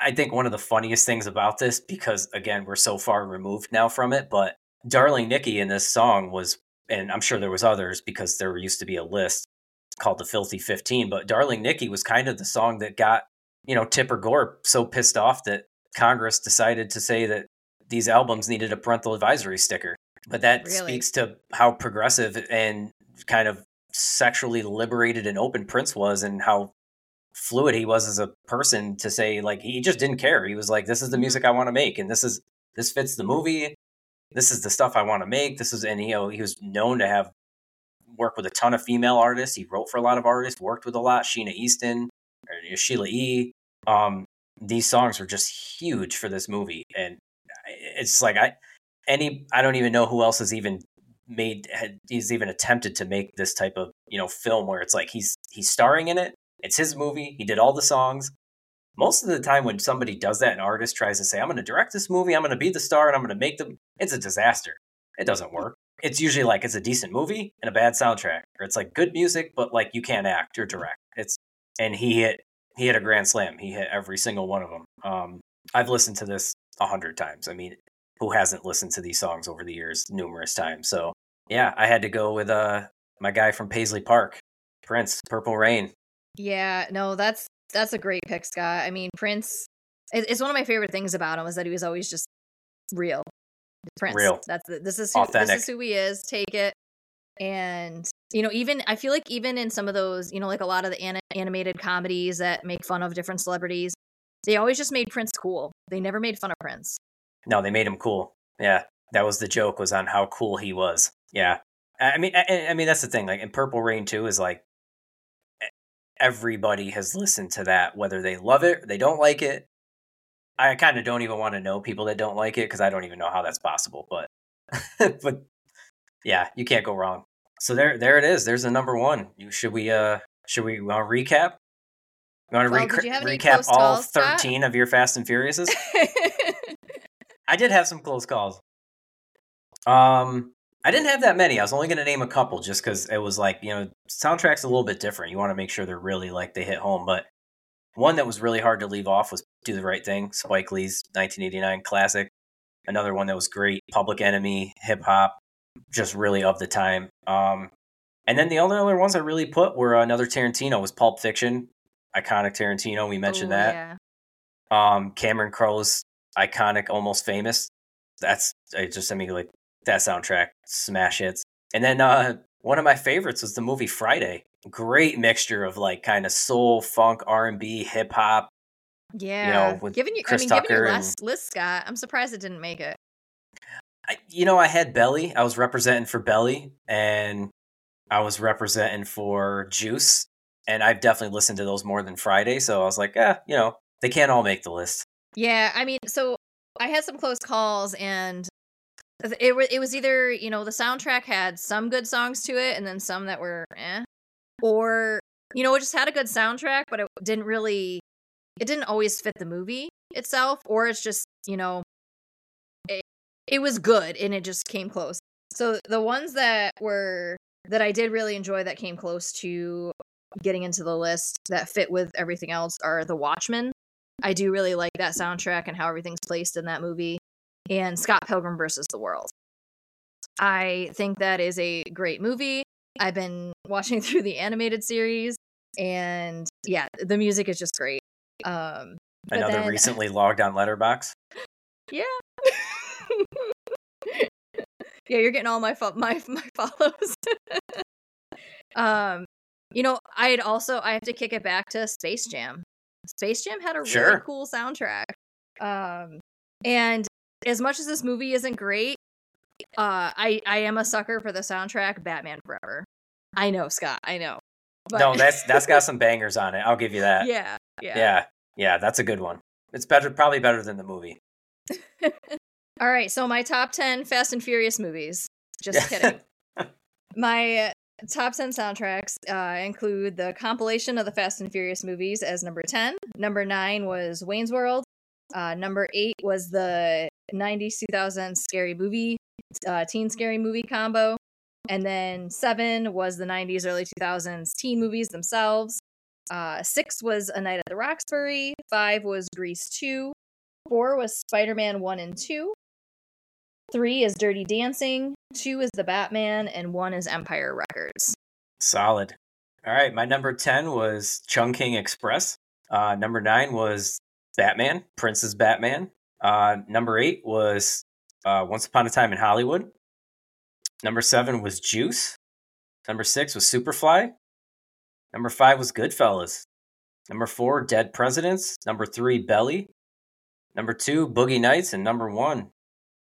I think one of the funniest things about this, because again, we're so far removed now from it, but Darling Nikki in this song was, and I'm sure there was others because there used to be a list called the Filthy 15, but Darling Nikki was kind of the song that got, you know, Tipper Gore so pissed off that Congress decided to say that these albums needed a parental advisory sticker. But that really? speaks to how progressive and kind of sexually liberated and open Prince was and how fluid he was as a person to say like he just didn't care. He was like, "This is the mm-hmm. music I want to make, and this is this fits the movie. This is the stuff I want to make. This is and you oh, know he was known to have worked with a ton of female artists. He wrote for a lot of artists, worked with a lot. Sheena Easton, or Sheila E. Um, these songs were just huge for this movie, and uh, it's like I any I don't even know who else has even made had, he's even attempted to make this type of you know film where it's like he's he's starring in it it's his movie. He did all the songs. Most of the time, when somebody does that, an artist tries to say, I'm going to direct this movie, I'm going to be the star, and I'm going to make them, it's a disaster. It doesn't work. It's usually like it's a decent movie and a bad soundtrack, or it's like good music, but like you can't act or direct. It's, and he hit, he hit a grand slam. He hit every single one of them. Um, I've listened to this a hundred times. I mean, who hasn't listened to these songs over the years numerous times? So yeah, I had to go with uh my guy from Paisley Park, Prince, Purple Rain. Yeah, no, that's that's a great pick, Scott. I mean, Prince. It's one of my favorite things about him is that he was always just real. Prince. Real. That's the, this is who, Authentic. this is who he is. Take it. And you know, even I feel like even in some of those, you know, like a lot of the an- animated comedies that make fun of different celebrities, they always just made Prince cool. They never made fun of Prince. No, they made him cool. Yeah, that was the joke was on how cool he was. Yeah, I mean, I, I mean that's the thing. Like in Purple Rain too is like everybody has listened to that, whether they love it or they don't like it. I kind of don't even want to know people that don't like it because I don't even know how that's possible. But, but yeah, you can't go wrong. So there, there it is. There's the number one. You, should we, uh, should we want recap? You want to Well, rec- recap all calls, Scott? 13 of your Fast and Furiouses? I did have some close calls. Um, I didn't have that many. I was only going to name a couple just because it was like you know soundtrack's a little bit different. You want to make sure they're really like they hit home. But one that was really hard to leave off was "Do the Right Thing," Spike Lee's 1989 classic. Another one that was great, Public Enemy, hip hop, just really of the time. Um, and then the only other ones I really put were another Tarantino was Pulp Fiction, iconic Tarantino. We mentioned Ooh, that. yeah. Um, Cameron Crowe's iconic, almost famous. That's I just I mean like that soundtrack, smash hits. And then uh, one of my favorites was the movie Friday. Great mixture of like kind of soul, funk, R and B, hip hop. Yeah. with given you, Chris I mean, given Tucker your and- last list, Scott, I'm surprised it didn't make it. I, you know, I had Belly. I was representing for Belly, and I was representing for Juice. And I've definitely listened to those more than Friday. So I was like, yeah, you know, they can't all make the list. Yeah, I mean, so I had some close calls, and it wa- it was either you know the soundtrack had some good songs to it, and then some that were eh, or you know it just had a good soundtrack, but it didn't really, it didn't always fit the movie itself, or it's just you know, it, it was good and it just came close. So the ones that were that I did really enjoy that came close to getting into the list that fit with everything else are The Watchmen. I do really like that soundtrack and how everything's placed in that movie. And Scott Pilgrim versus the World. I think that is a great movie. I've been watching through the animated series, and yeah, the music is just great. Um, Another then- recently logged on Letterboxd. yeah. yeah, you're getting all my fo- my my follows. um, you know, I'd also I have to kick it back to Space Jam. Space Jam had a really cool soundtrack. Um, and as much as this movie isn't great, uh, I I am a sucker for the soundtrack Batman Forever. I know, Scott. I know. But no, that's that's got some bangers on it. I'll give you that. yeah, yeah. yeah, yeah, that's a good one. It's better, probably better than the movie. All right, so my top 10 Fast and Furious movies. Just kidding. my uh, top 10 soundtracks uh, include the compilation of the Fast and Furious movies as number 10. Number 9 was Wayne's World. Uh, number 8 was the 90s 2000s scary movie, uh, teen scary movie combo. And then 7 was the 90s early 2000s teen movies themselves. Uh, 6 was A Night at the Roxbury. 5 was Grease 2. Four was Spider Man 1 and 2. Three is Dirty Dancing. Two is The Batman. And one is Empire Records. Solid. All right, my number ten was Chungking Express. Uh, number nine was Batman, Prince's Batman. Uh, number eight was uh, Once Upon a Time in Hollywood. Number seven was Juice. Number six was Superfly. Number five was Goodfellas. Number four, Dead Presidents. Number three, Belly. Number two, Boogie Nights. And number one,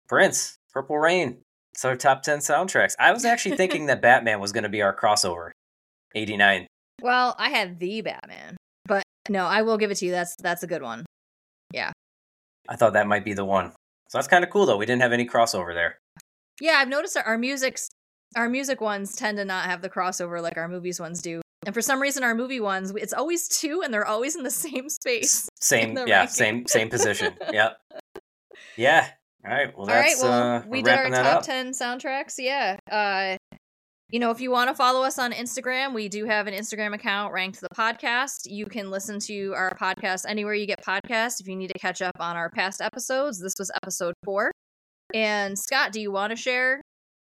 Prince, Purple Rain. It's our top 10 soundtracks. I was actually thinking that Batman was going to be our crossover. 89. Well, I had The Batman. But no, I will give it to you. That's that's a good one. Yeah. I thought that might be the one. So that's kind of cool, though. We didn't have any crossover there. Yeah, I've noticed our music's our music ones tend to not have the crossover like our movies ones do. And for some reason our movie ones, it's always two and they're always in the same space. Same, yeah, ranking. same, same position. yep. Yeah. All right. Well, All right, well, uh, we did our top. 10 soundtracks. Yeah. Uh you know, if you want to follow us on Instagram, we do have an Instagram account ranked the podcast. You can listen to our podcast anywhere you get podcasts. If you need to catch up on our past episodes, this was episode four. And Scott, do you want to share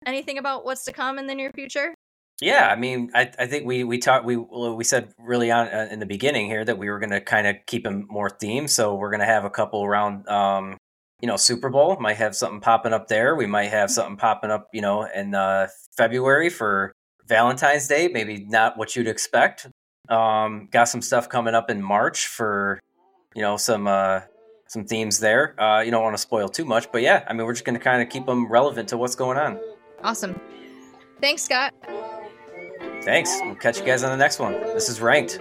anything about what's to come in the near future? Yeah, I mean, I, I think we we talked we we said really on uh, in the beginning here that we were going to kind of keep them more themed. So we're going to have a couple around, um, you know, Super Bowl. Might have something popping up there. We might have something popping up, you know, in uh, February for Valentine's Day. Maybe not what you'd expect. Um, got some stuff coming up in March for, you know, some uh, some themes there. Uh, you don't want to spoil too much, but yeah, I mean, we're just going to kind of keep them relevant to what's going on. Awesome. Thanks, Scott. Thanks. We'll catch you guys on the next one. This is Ranked.